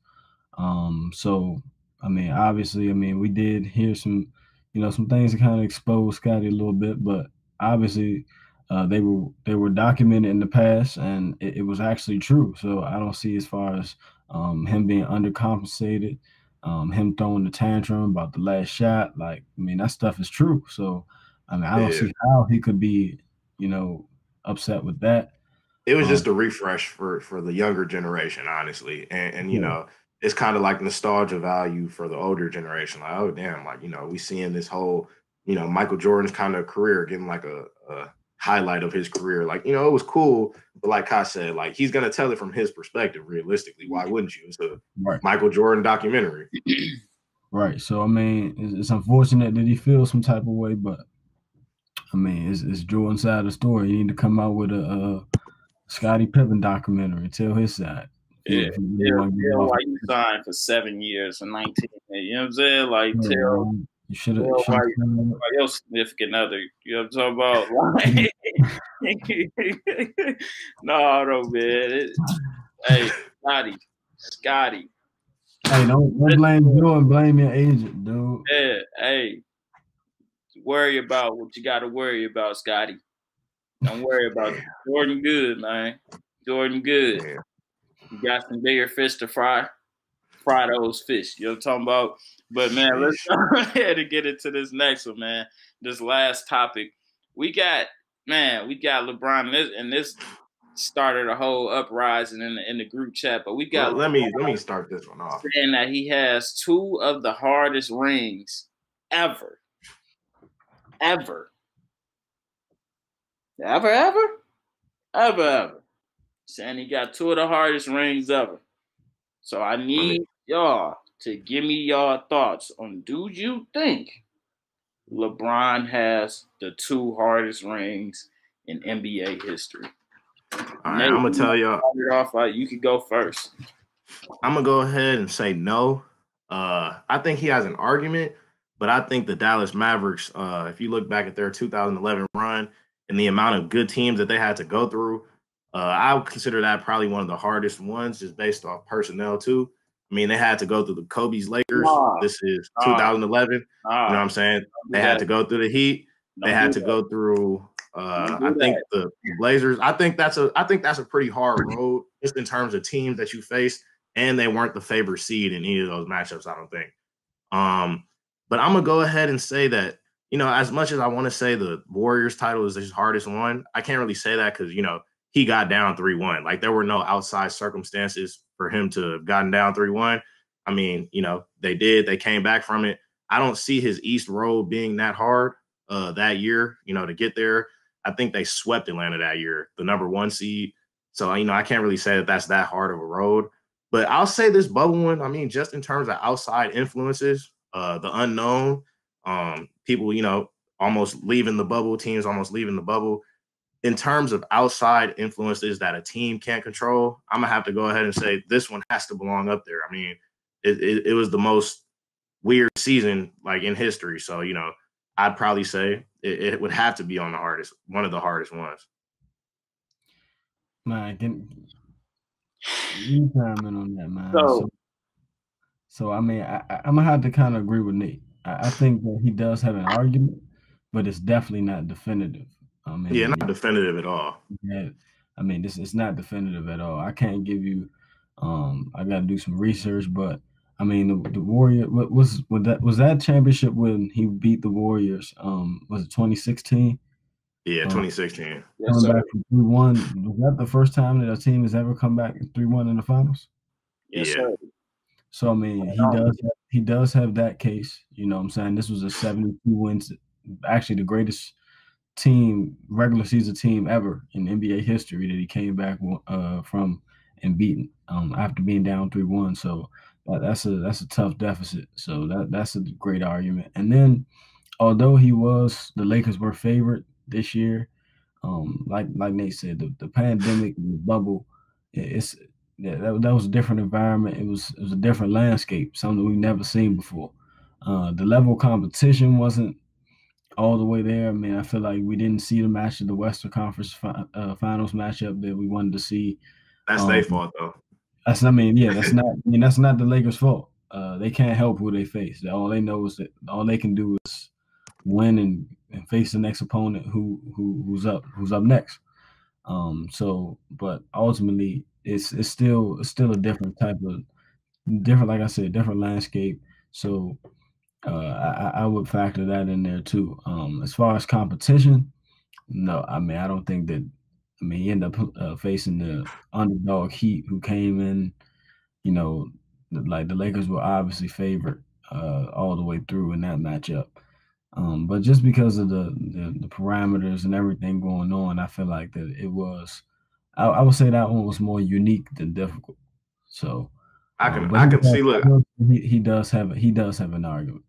[SPEAKER 4] Um, so I mean, obviously, I mean, we did hear some, you know, some things that kind of exposed Scottie a little bit, but obviously uh, they were they were documented in the past, and it, it, was actually true. So I don't see as far as um, him being undercompensated, um, him throwing the tantrum about the last shot. Like I mean, that stuff is true. So I mean, I don't yeah. see how he could be, you know, upset with that.
[SPEAKER 3] It was um, just a refresh for for the younger generation, honestly, and, and you yeah. know. It's kind of like nostalgia value for the older generation. Like, oh damn, like you know, we seeing this whole, you know, Michael Jordan's kind of career getting like a, a highlight of his career. Like, you know, it was cool, but like I said, like he's gonna tell it from his perspective, realistically. Why wouldn't you? It's a right. Michael Jordan documentary.
[SPEAKER 4] right. So I mean, it's, it's, unfortunate that he feels some type of way, but I mean, it's, it's Jordan's side of the story. You need to come out with a, a Scottie Pippen documentary, tell his side.
[SPEAKER 2] Yeah, yeah, yeah, why you signed for seven years and 19. You know what I'm saying? Like, yeah, tell
[SPEAKER 4] you should have. Well,
[SPEAKER 2] my, your significant other. You know what I'm talking about? no, no, man. It, hey, Scottie, Scottie.
[SPEAKER 4] Hey, don't, don't blame you and blame your agent, dude.
[SPEAKER 2] Yeah, hey, worry about what you got to worry about, Scottie. Don't worry about Jordan. Good, man. Jordan, good. You got some bigger fish to fry. Fry those fish. You know what I'm talking about? But man, let's go ahead and get into this next one, man. This last topic. We got man, we got LeBron, and this, and this started a whole uprising in the in the group chat. But we got
[SPEAKER 3] well, let me let me start this one off.
[SPEAKER 2] Saying that he has two of the hardest rings ever, ever, ever, ever, ever, ever. Saying he got two of the hardest rings ever. So I need y'all to give me y'all thoughts on do you think LeBron has the two hardest rings in NBA history?
[SPEAKER 3] All right, I'm gonna tell y'all.
[SPEAKER 2] Off, uh, you could go first.
[SPEAKER 3] I'm gonna go ahead and say no. Uh, I think he has an argument, but I think the Dallas Mavericks, uh, if you look back at their 2011 run and the amount of good teams that they had to go through, uh, I would consider that probably one of the hardest ones, just based off personnel too. I mean, they had to go through the Kobe's Lakers. Nah, this is 2011. Nah, you know what I'm saying? They had to go through the Heat. They had to go through. Uh, I think the Blazers. I think that's a. I think that's a pretty hard road, just in terms of teams that you face, and they weren't the favorite seed in any of those matchups. I don't think. Um, but I'm gonna go ahead and say that you know, as much as I want to say the Warriors title is his hardest one, I can't really say that because you know he got down 3 1. Like there were no outside circumstances for him to have gotten down 3 1. I mean, you know, they did, they came back from it. I don't see his East road being that hard uh, that year, you know, to get there. I think they swept Atlanta that year, the number one seed. So, you know, I can't really say that that's that hard of a road. But I'll say this bubble one, I mean, just in terms of outside influences, uh, the unknown, um, people, you know, almost leaving the bubble, teams almost leaving the bubble in terms of outside influences that a team can't control, I'm gonna have to go ahead and say this one has to belong up there. I mean, it, it, it was the most weird season like in history. So you know, I'd probably say it, it, would have to be on the hardest, one of the hardest ones.
[SPEAKER 4] Man, can you comment on that, man? So, so, so I mean, I, am gonna have to kind of agree with Nate. I, I think that he does have an argument, but it's definitely not definitive.
[SPEAKER 3] I mean, yeah, not definitive at all.
[SPEAKER 4] Yeah, I mean, this is not definitive at all. I can't give you. Um, I got to do some research, but I mean, the, the Warrior what was was that was that championship when he beat the Warriors? Um, was it 2016?
[SPEAKER 3] Yeah, 2016. Um,
[SPEAKER 4] yes, coming back from three one. Was that the first time that a team has ever come back three one in the finals?
[SPEAKER 2] Yes, yeah. Sir.
[SPEAKER 4] So I mean, he does have, he does have that case. You know, what I'm saying this was a 72 wins, actually the greatest team, regular season team ever in NBA history that he came back uh, from and beaten um, after being down three one. So that, that's a that's a tough deficit. So that that's a great argument. And then, although he was the Lakers were favorite this year, um, like like Nate said, the, the pandemic, the bubble, it's yeah, that, that was a different environment. It was it was a different landscape, something we've never seen before. Uh, the level of competition wasn't all the way there. I mean, I feel like we didn't see the match of the Western Conference fi- uh, Finals matchup that we wanted to see.
[SPEAKER 3] That's um, their fault, though.
[SPEAKER 4] That's I mean, yeah, that's not. I mean, that's not the Lakers' fault. Uh, they can't help who they face. All they know is that all they can do is win and, and face the next opponent who who who's up who's up next. Um, so, but ultimately, it's it's still it's still a different type of different, like I said, different landscape. So uh, I, I, would factor that in there too. Um, as far as competition, no, I mean I don't think that. I mean, he ended up uh, facing the underdog Heat, who came in. You know, like the Lakers were obviously favored uh, all the way through in that matchup. Um, but just because of the, the, the parameters and everything going on, I feel like that it was. I, I, would say that one was more unique than difficult. So
[SPEAKER 3] I can um, I can see. Look,
[SPEAKER 4] he, he does have he does have an argument.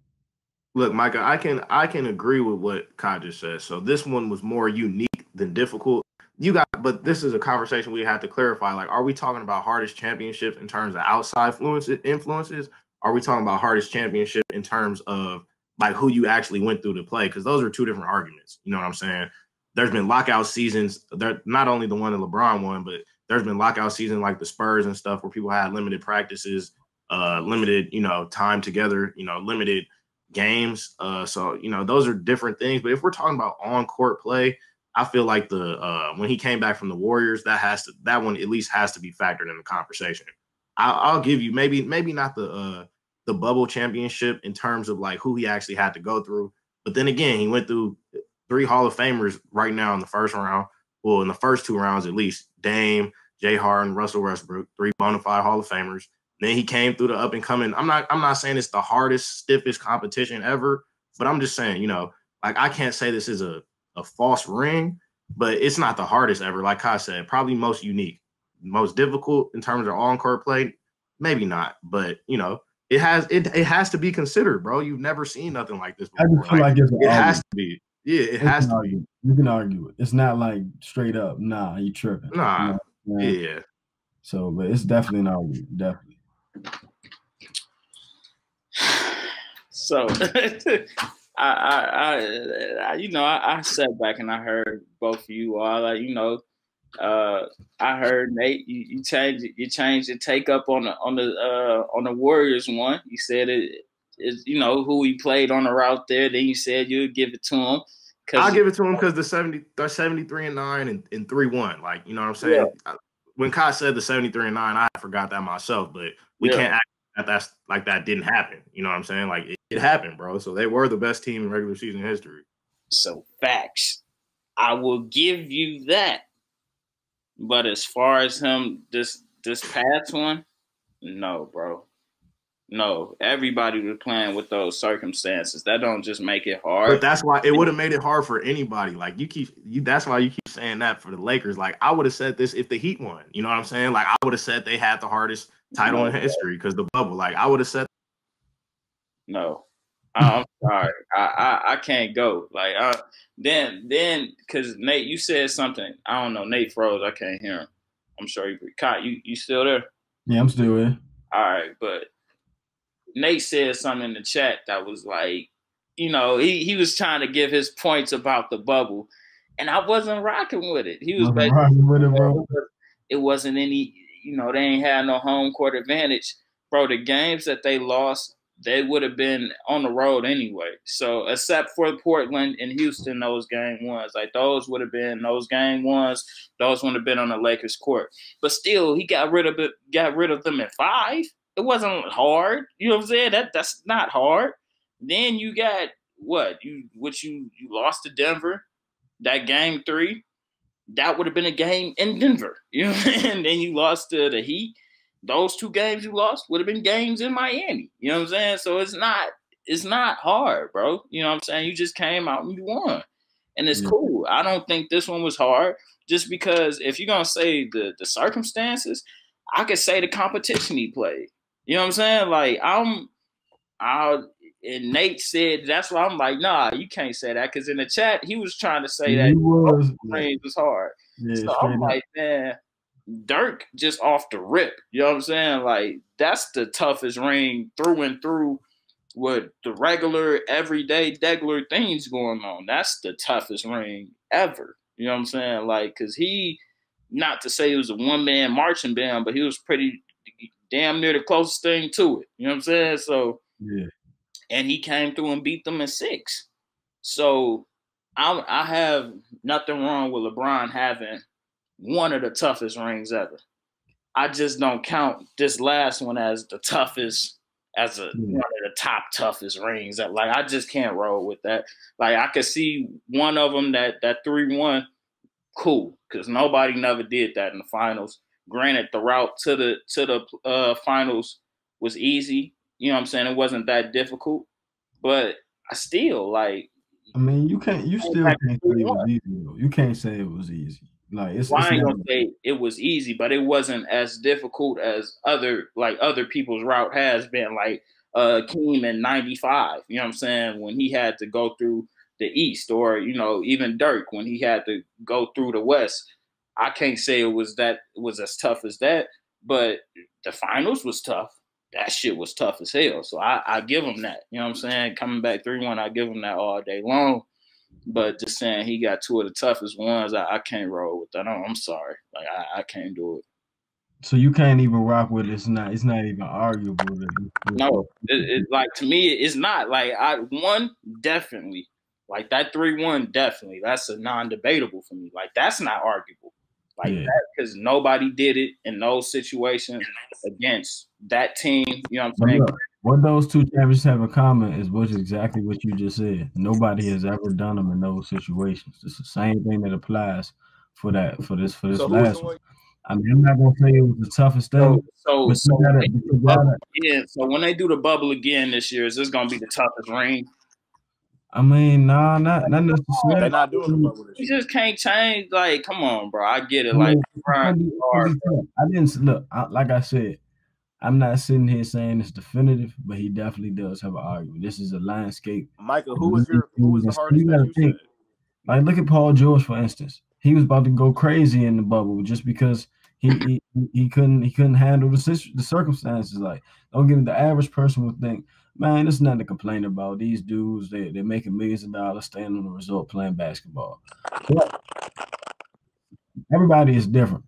[SPEAKER 3] Look, Micah, I can I can agree with what Kai just said. So this one was more unique than difficult. You got, but this is a conversation we have to clarify. Like, are we talking about hardest championship in terms of outside influences? Influences? Are we talking about hardest championship in terms of like who you actually went through to play? Because those are two different arguments. You know what I'm saying? There's been lockout seasons. There not only the one that LeBron won, but there's been lockout season like the Spurs and stuff where people had limited practices, uh, limited you know time together, you know limited games. Uh, so you know those are different things. But if we're talking about on court play, I feel like the uh, when he came back from the Warriors, that has to that one at least has to be factored in the conversation. I'll, I'll give you maybe maybe not the uh, the bubble championship in terms of like who he actually had to go through, but then again he went through three Hall of Famers right now in the first round. Well, in the first two rounds at least, Dame, Jay Harden, Russell Westbrook, three bona fide Hall of Famers. Then he came through the up and coming. I'm not I'm not saying it's the hardest, stiffest competition ever, but I'm just saying, you know, like I can't say this is a, a false ring, but it's not the hardest ever. Like I said, probably most unique, most difficult in terms of on court play. maybe not, but you know, it has it it has to be considered, bro. You've never seen nothing like this before.
[SPEAKER 4] like an
[SPEAKER 3] it has to be. Yeah, it
[SPEAKER 4] You
[SPEAKER 3] has to be.
[SPEAKER 4] argue. You can argue it. It's not like straight up. Nah, you tripping. You
[SPEAKER 3] Nah,
[SPEAKER 4] know what
[SPEAKER 3] yeah.
[SPEAKER 4] So, but it's definitely an argument. Definitely.
[SPEAKER 2] So I, I, I, you know, I, I sat back and I heard both of you all. Like, you know, uh, I heard Nate, you, you changed, you changed your take up on the on the uh, on the Warriors one. You said it is, you know, who he played on the route there. Then you said you'd give it to him.
[SPEAKER 3] I'll give it to him because the 70, the 73 and 9 and, and 3 1. Like, you know what I'm saying? I- When Kai said the 73 and 9, I forgot that myself, but we
[SPEAKER 2] Yeah.
[SPEAKER 3] can't act that that's like that didn't happen. You know what I'm saying? Like it, it happened, bro. So they were the best team in regular season history.
[SPEAKER 2] So facts. I will give you that. But as far as him this this past one, no, bro. No. Everybody was playing with those circumstances. That don't just make it hard.
[SPEAKER 3] But that's why it would have made it hard for anybody. Like you keep you that's why you keep saying that for the Lakers. Like I would have said this if the Heat won. You know what I'm saying? Like I would have said they had the hardest title in history because the bubble. Like I would have said
[SPEAKER 2] No. I'm sorry. I, I I can't go. Like I then then because Nate, you said something. I don't know. Nate froze. I can't hear him. I'm sure you Kai, you you still there?
[SPEAKER 4] Yeah, I'm still here.
[SPEAKER 2] All right, but Nate said something in the chat that was like, you know, he, he was trying to give his points about the bubble, and I wasn't rocking with it. He was
[SPEAKER 4] rocking with it, bro.
[SPEAKER 2] it wasn't any, you know, they ain't had no home court advantage. Bro, the games that they lost, they would have been on the road anyway. So except for Portland and Houston, those game ones, like those would have been those game ones, those would have been on the Lakers court. But still, he got rid of it, got rid of them in five. It wasn't hard. You know what I'm saying? That that's not hard. Then you got what? You what you you lost to Denver, that game three that would have been a game in Denver. You know, what I'm saying? and then you lost to the Heat. Those two games you lost would have been games in Miami. You know what I'm saying? So it's not it's not hard, bro. You know what I'm saying? You just came out and you won. And it's
[SPEAKER 4] Yeah.
[SPEAKER 2] cool. I don't think this one was hard just because if you're gonna say the the circumstances, I could say the competition he played. You know what I'm saying? Like I'm I and Nate said that's why I'm like, nah, you can't say that because in the chat he was trying to say that
[SPEAKER 4] he was.
[SPEAKER 2] range was hard.
[SPEAKER 4] Yeah,
[SPEAKER 2] So I'm like, man, Dirk just off the rip. You know what I'm saying? Like, that's the toughest ring through and through with the regular, everyday, regular things going on. That's the toughest ring ever. You know what I'm saying? Like, cause he, not to say he was a one man marching band, but he was pretty damn near the closest thing to it. You know what I'm saying? So,
[SPEAKER 4] yeah.
[SPEAKER 2] and he came through and beat them in six. So I, I have nothing wrong with LeBron having one of the toughest rings ever. I just don't count this last one as the toughest, as a
[SPEAKER 4] Yeah.
[SPEAKER 2] one of the top toughest rings. That like I just can't roll with that. Like I could see one of them that that three one, cool, because nobody never did that in the finals. Granted, the route to the to the uh, finals was easy. You know what I'm saying? It wasn't that difficult, but I still like.
[SPEAKER 4] I mean, you can't. You still
[SPEAKER 2] Like,
[SPEAKER 4] can't say it was easy. Though. You can't say it was easy. Like it's.
[SPEAKER 2] Well,
[SPEAKER 4] it's
[SPEAKER 2] I ain't
[SPEAKER 4] never-
[SPEAKER 2] gonna say it was easy, but it wasn't as difficult as other like other people's route has been. Like uh Keem in '95, you know what I'm saying? When he had to go through the East, or you know even Dirk when he had to go through the West. I can't say it was that it was as tough as that, but the finals was tough. That shit was tough as hell. So I, I give him that. You know what I'm saying? Coming back three one, I give him that all day long. But just saying he got two of the toughest ones, I, I can't roll with that. I'm, I'm sorry, like I, I can't do it.
[SPEAKER 4] So you can't even rock with it. It's not. It's not even arguable.
[SPEAKER 2] No, it, it, like to me, it's not like I one definitely like that three one definitely. That's a non debatable for me. Like that's not arguable. Like
[SPEAKER 4] Yeah.
[SPEAKER 2] that because nobody did it in those situations against that team. You know what I'm saying?
[SPEAKER 4] look, what those two champions have in common is what exactly what you just said. Nobody has ever done them in those situations. It's the same thing that applies for that for this for this
[SPEAKER 5] So
[SPEAKER 4] last one.
[SPEAKER 5] one?
[SPEAKER 4] I mean, I'm not gonna say it was the toughest thing,
[SPEAKER 2] So so
[SPEAKER 4] but
[SPEAKER 2] so
[SPEAKER 4] gotta,
[SPEAKER 2] when they do the bubble
[SPEAKER 4] gotta.
[SPEAKER 2] again, so when they do the bubble again this year, is this gonna be the toughest ring?
[SPEAKER 4] I mean, nah, not not
[SPEAKER 5] They're not doing the bubble this
[SPEAKER 2] You just can't change. Like, come on, bro. I get it.
[SPEAKER 4] I
[SPEAKER 2] Like,
[SPEAKER 4] mean, it's
[SPEAKER 2] LeBron
[SPEAKER 4] gonna be-
[SPEAKER 2] is
[SPEAKER 4] it's gonna
[SPEAKER 2] hard.
[SPEAKER 4] I didn't look I, like I said. I'm not sitting here saying it's definitive, but he definitely does have an argument. This is a landscape.
[SPEAKER 3] Michael, who was your who was the hardest
[SPEAKER 4] You gotta think. Like, look at Paul George, for instance. He was about to go crazy in the bubble just because he he, he couldn't he couldn't handle the sis- the circumstances. Like, don't get me. The average person would think, man, there's nothing to complain about. These dudes, they they're making millions of dollars staying on the resort playing basketball. But everybody is different.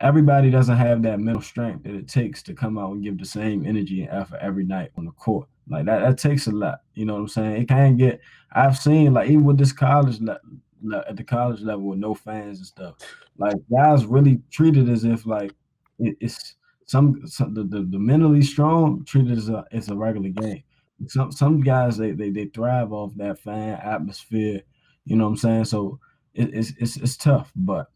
[SPEAKER 4] Everybody doesn't have that mental strength that it takes to come out and give the same energy and effort every night on the court. Like that, that takes a lot. You know what I'm saying? It can get. I've seen like even with this college le- le- at the college level with no fans and stuff. Like guys really treated as if like it, it's some, some the, the the mentally strong treated as a it's a regular game. Some some guys they they they thrive off that fan atmosphere. You know what I'm saying? So it, it's it's it's tough, but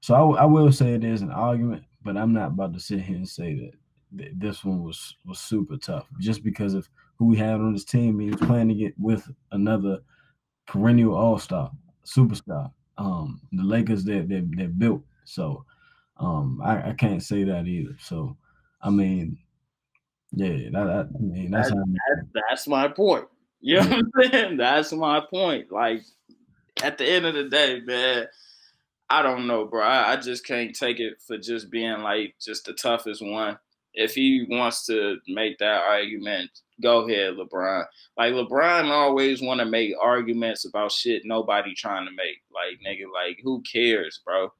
[SPEAKER 4] so I, I will say it is an argument, but I'm not about to sit here and say that, that this one was was super tough just because of who we had on this team. He was playing to get with another perennial All Star superstar. Um, the Lakers they they they built. So um, I, I can't say that either. So I mean, yeah, that, that I mean that's
[SPEAKER 2] that's my point. You know what I'm saying? That's my point. Like at the end of the day, man, I don't know, bro. I, I just can't take it for just being like just the toughest one. If he wants to make that argument, go ahead, LeBron. Like LeBron always want to make arguments about shit nobody trying to make. Like nigga, like who cares, bro?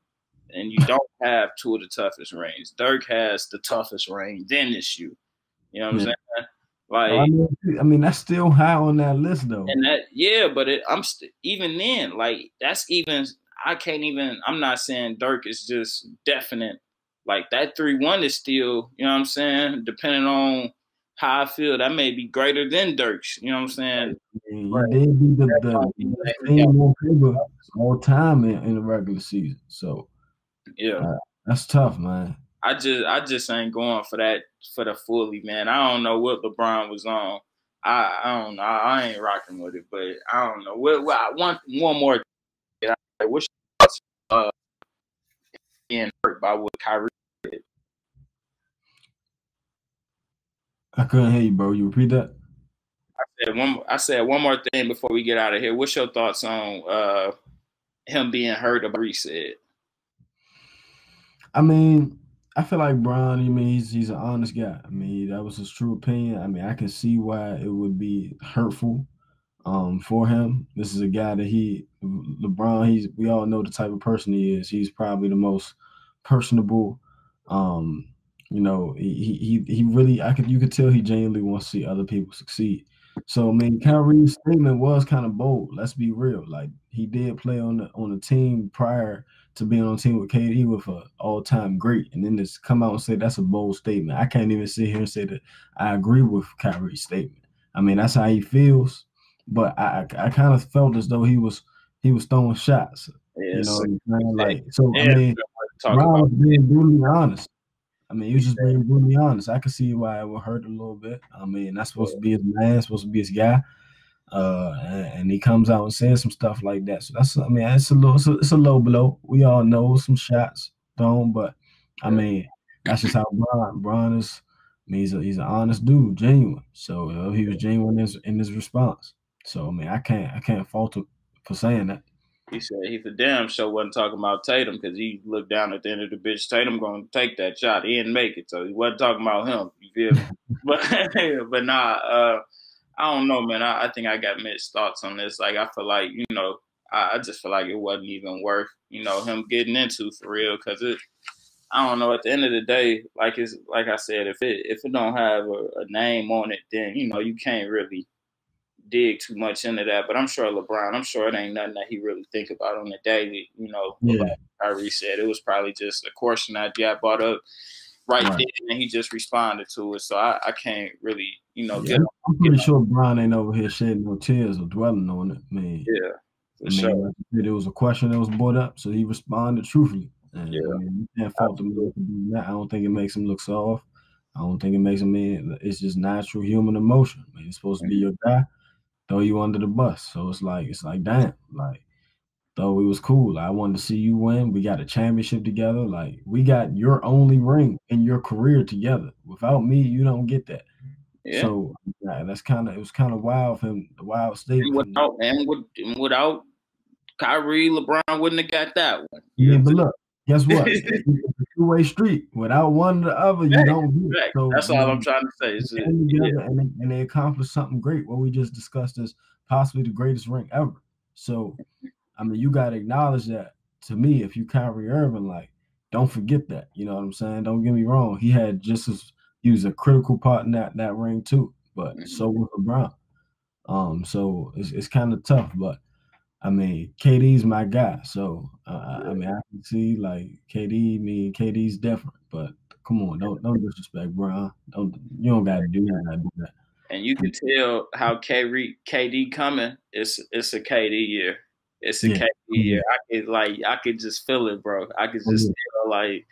[SPEAKER 2] And you don't have two of the toughest rings. Dirk has the toughest ring. Then it's you. You know what I'm saying? Like
[SPEAKER 4] I mean, I mean, that's still high on that list though.
[SPEAKER 2] and that yeah, but it, I'm st- even then like that's even I can't even I'm not saying Dirk is just definite. Like that three one is still you know what I'm saying. Depending on how I feel, that may be greater than Dirk's. You know what I'm saying?
[SPEAKER 4] I mean, He did be the, the, the team on paper all time in, in the regular season. So
[SPEAKER 2] Yeah.
[SPEAKER 4] that's tough, man.
[SPEAKER 2] I just I just ain't going for that for the fully man. I don't know what LeBron was on. I, I don't know. I, I ain't rocking with it, but I don't know. What, what I want one more. I- What's your thoughts, uh being hurt by what Kyrie?
[SPEAKER 4] I couldn't hear you, bro. You repeat that?
[SPEAKER 2] I said one. I said one more thing before we get out of here. What's your thoughts on uh him being hurt? Or Bree said.
[SPEAKER 4] I mean, I feel like Brian. I mean, he's he's an honest guy. I mean, that was his true opinion. I mean, I can see why it would be hurtful um, for him. This is a guy that he, LeBron. He's we all know the type of person he is. He's probably the most personable. Um, you know, he he he really. I could you could tell he genuinely wants to see other people succeed. So I mean, Kyrie's statement was kind of bold. Let's be real. Like he did play on the on the team prior to being on team with KD with an all time great, and then just come out and say that's a bold statement. I can't even sit here and say that I agree with Kyrie's statement. I mean, that's how he feels, but I I, I kind of felt as though he was he was throwing shots.
[SPEAKER 2] Yeah,
[SPEAKER 4] You know,
[SPEAKER 2] so,
[SPEAKER 4] like so.
[SPEAKER 2] yeah,
[SPEAKER 4] I mean, Brown was being brutally honest. I mean, he was just being brutally honest. I could see why it would hurt a little bit. I mean, that's supposed to be his man, supposed to be his guy. Uh, and, he comes out and says some stuff like that. So that's, I mean, it's a little, it's a, it's a low blow. We all know some shots thrown, but I mean, that's just how Brian, Brian is. I mean, he's a, he's an honest dude, genuine. So uh, he was genuine in his, in his response. So I mean, I can't, I can't fault him for saying that.
[SPEAKER 2] He said he for damn sure wasn't talking about Tatum because he looked down at the end of the bitch. Tatum to take that shot. He didn't make it, so he wasn't talking about him. You feel me? but but nah, uh, I don't know, man. I, I think I got mixed thoughts on this. Like I feel like you know, I, I just feel like it wasn't even worth you know him getting into for real because it. I don't know. At the end of the day, like it's like I said, if it if it don't have a, a name on it, then you know you can't really dig too much into that. But I'm sure LeBron, I'm sure it ain't nothing that he really think about on the daily. You know,
[SPEAKER 4] Yeah.
[SPEAKER 2] like Kyrie said, it was probably just a question that got brought up right,
[SPEAKER 4] Right.
[SPEAKER 2] then, and he just responded to it. So I, I can't really, you know,
[SPEAKER 4] Yeah,
[SPEAKER 2] get
[SPEAKER 4] I'm pretty sure Brian ain't over here shedding no tears or dwelling on it. I mean,
[SPEAKER 2] yeah,
[SPEAKER 4] I mean,
[SPEAKER 2] sure.
[SPEAKER 4] like you said, it was a question that was brought up, so he responded truthfully. And,
[SPEAKER 2] Yeah.
[SPEAKER 4] I mean, you can't fault him for doing that. I don't think it makes him look soft. I don't think it makes him. It's just natural human emotion. I mean, he's supposed to be mm-hmm. your guy, throw you under the bus. So it's like it's like damn, like So it was cool. I wanted to see you win. We got a championship together. Like we got your only ring in your career together. Without me, you don't get that. Yeah. So yeah, that's kind of it was kind of wild for him, the wild state.
[SPEAKER 2] And without and, with, and without Kyrie, LeBron wouldn't have got that one.
[SPEAKER 4] Yeah, but look, guess what? two-way street. Without one or the other, you don't get
[SPEAKER 2] it. So, that's all I'm trying to say. Is it, yeah.
[SPEAKER 4] and, they, and they accomplished something great. What we just discussed is possibly the greatest ring ever. So, I mean, you got to acknowledge that. To me, if you Kyrie Irving, like, don't forget that. You know what I'm saying? Don't get me wrong. He had just as he was a critical part in that that ring too. But mm-hmm. so was LeBron. Um, so it's it's kind of tough, but I mean, KD's my guy. So uh, I mean, I can see like KD. Me, KD's different, but come on, don't don't disrespect Bron. Don't you don't gotta do that. Do that.
[SPEAKER 2] And you can tell how KD KD coming. It's it's a KD year. It's a yeah. KD year. I could like I could just feel it, bro. I could just feel like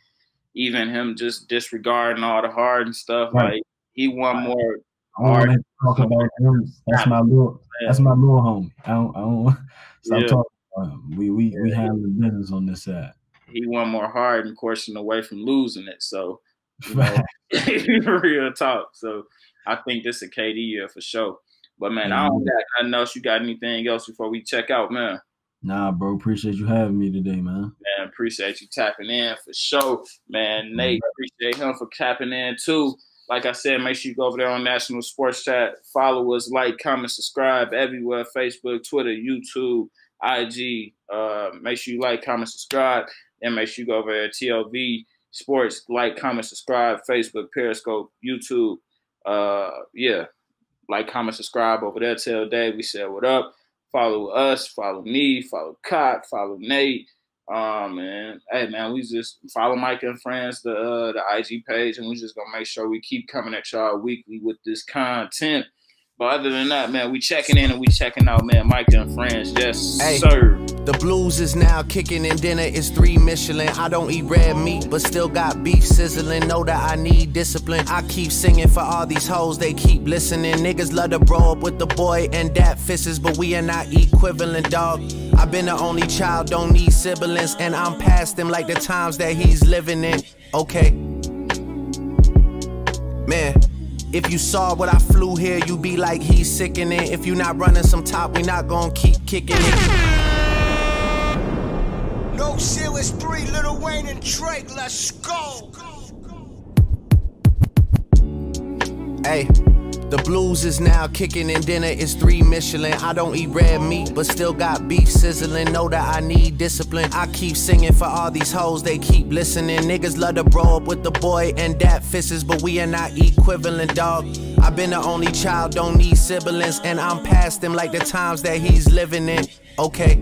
[SPEAKER 2] even him just disregarding all the Harden stuff. Right. Like he won more.
[SPEAKER 4] I don't want to talk about him. That's my little. That's my little homie. I don't. I don't stop yeah. talking about him. We we we have the business on this side.
[SPEAKER 2] He won more hard and coursing away from losing it. So, you know, real talk. So, I think this is a KD year for sure. But man, I don't got nothing else. You got anything else before we check out, man?
[SPEAKER 4] Nah, bro. Appreciate you having me today, man.
[SPEAKER 2] Man, appreciate you tapping in for sure. Man, Nate, appreciate him for tapping in too. Like I said, make sure you go over there on National Sports Chat. Follow us, like, comment, subscribe everywhere Facebook, Twitter, YouTube, IG. Uh, make sure you like, comment, subscribe. And make sure you go over there TLV Sports, like, comment, subscribe, Facebook, Periscope, YouTube. Uh, yeah, like, comment, subscribe over there. Tell Dave we said what up. Follow us, follow me, follow Cott, follow Nate. Um, man, hey man, we just follow Micah and Friends, the uh, the IG page, and we just gonna make sure we keep coming at y'all weekly with this content. But other than that, man, we checking in and we checking out, man. Micah and friends, yes, hey, sir.
[SPEAKER 5] The blues is now kicking and dinner is three Michelin. I don't eat red meat, but still got beef sizzling. Know that I need discipline. I keep singing for all these hoes, they keep listening. Niggas love to bro up with the boy and dat fisses, but we are not equivalent, dog. I've been the only child, don't need siblings, and I'm past them like the times that he's living in. Okay. Man. If you saw what I flew here, you'd be like, he's sickening. If you not running some top, we not gonna keep kicking it.
[SPEAKER 6] No Ceilings three, Lil Wayne and Drake, let's go.
[SPEAKER 5] Hey. The blues is now kicking and dinner is three Michelin. I don't eat red meat, but still got beef sizzling. Know that I need discipline. I keep singing for all these hoes, they keep listening. Niggas love to bro up with the boy and that fisses, but we are not equivalent, dog. I've been the only child, don't need siblings, and I'm past him like the times that he's living in. Okay.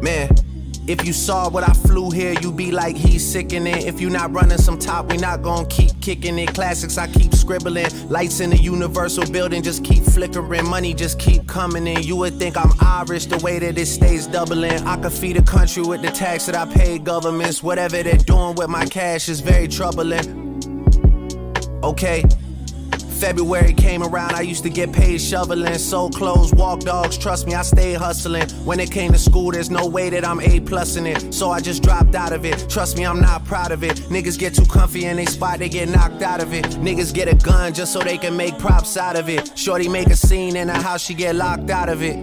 [SPEAKER 5] Man. If you saw what I flew here, you'd be like, he's sickening. If you not running some top, we not gonna keep kicking it. Classics, I keep scribbling. Lights in the universal building just keep flickering. Money just keep coming in. You would think I'm Irish the way that it stays doubling. I could feed a country with the tax that I pay governments. Whatever they're doing with my cash is very troubling. Okay. February came around, I used to get paid shoveling, sold clothes, walk dogs. Trust me, I stayed hustling. When it came to school, there's no way that I'm A plus in it. So I just dropped out of it. Trust me, I'm not proud of it. Niggas get too comfy in they spot, they get knocked out of it. Niggas get a gun just so they can make props out of it. Shorty make a scene in her house, she get locked out of it.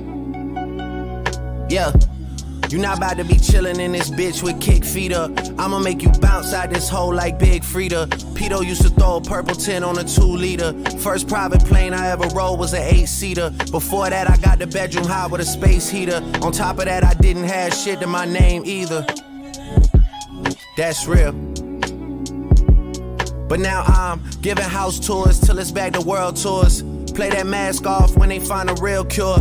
[SPEAKER 5] Yeah. You not about to be chillin' in this bitch with kick feet up. I'ma make you bounce out this hole like Big Freedia. Pito used to throw a purple 10 on a 2 liter. First private plane I ever rode was an 8 seater. Before that, I got the bedroom hot with a space heater. On top of that, I didn't have shit to my name either. That's real. But now I'm giving house tours till it's back to world tours. Play that mask off when they find a real cure.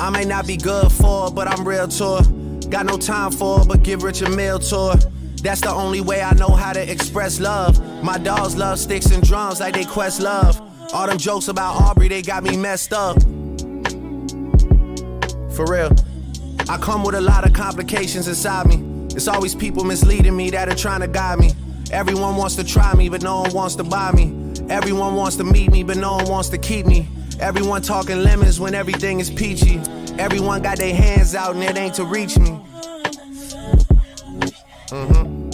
[SPEAKER 5] I may not be good for it, but I'm real to her. Got no time for it, but give Rich a meal tour. That's the only way I know how to express love. My dogs love sticks and drums like they quest love. All them jokes about Aubrey, they got me messed up. For real. I come with a lot of complications inside me. It's always people misleading me that are trying to guide me. Everyone wants to try me, but no one wants to buy me. Everyone wants to meet me, but no one wants to keep me. Everyone talking lemons when everything is peachy. Everyone got their hands out and it ain't to reach me. Mm-hmm.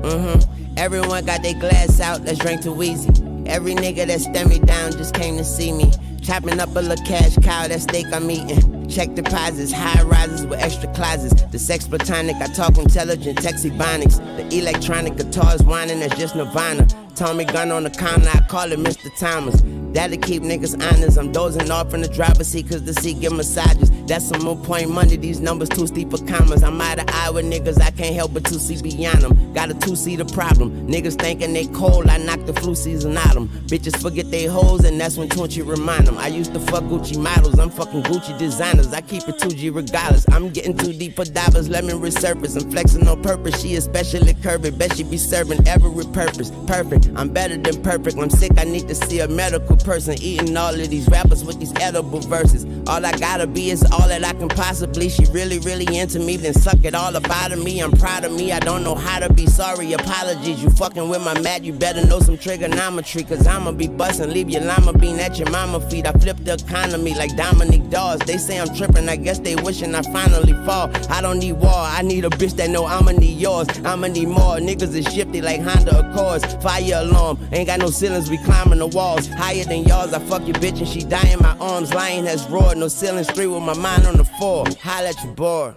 [SPEAKER 7] Mm-hmm. Everyone got their glass out, let's drink too easy. Every nigga that stand me down just came to see me. Chopping up a little cash cow, that steak I'm eating. Check deposits, high rises with extra closets. The sex platonic, I talk intelligent, texty bonics. The electronic guitars whining, that's just Nirvana. Tommy gun on the counter, I call it Mr. Thomas. That'll keep niggas honest. I'm dozing off in the driver's seat cause the seat give massages. That's some more point money, these numbers too steep for commas. I'm out of eye with niggas, I can't help but to see beyond them. Got a two seater problem. Niggas thinking they cold, I knock the flu season out them. Bitches forget they hoes, and that's when Tunechi remind them. I used to fuck Gucci models, I'm fucking Gucci designers. I keep it 2G regardless. I'm getting too deep for divers, let me resurface. I'm flexing on purpose, she especially curvy. Bet she be serving every purpose. Perfect, I'm better than perfect. I'm sick, I need to see a medical person eating all of these rappers with these edible verses. All I gotta be is all that I can possibly. She really, really into me, then suck it all up out of me. I'm proud of me, I don't know how to be sorry. Apologies, you fucking with my mat, you better know some trigonometry. Cause I'ma be bustin', leave your llama bean at your mama feet. I flip the economy like Dominique Dawes. They say I'm trippin', I guess they wishing I finally fall. I don't need war, I need a bitch that know I'ma need yours. I'ma need more. Niggas is shifty like Honda Accords. Fire alarm, ain't got no ceilings, we climbing the walls. Higher than yours, I fuck your bitch and she die in my arms. Lion has roared, no ceilings, three with my mind on the floor. Holla at your boy.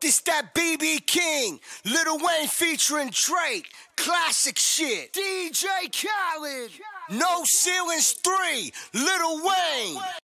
[SPEAKER 6] This that BB King, Lil Wayne featuring Drake, classic shit. DJ Khaled, No Ceilings 3, Lil Wayne.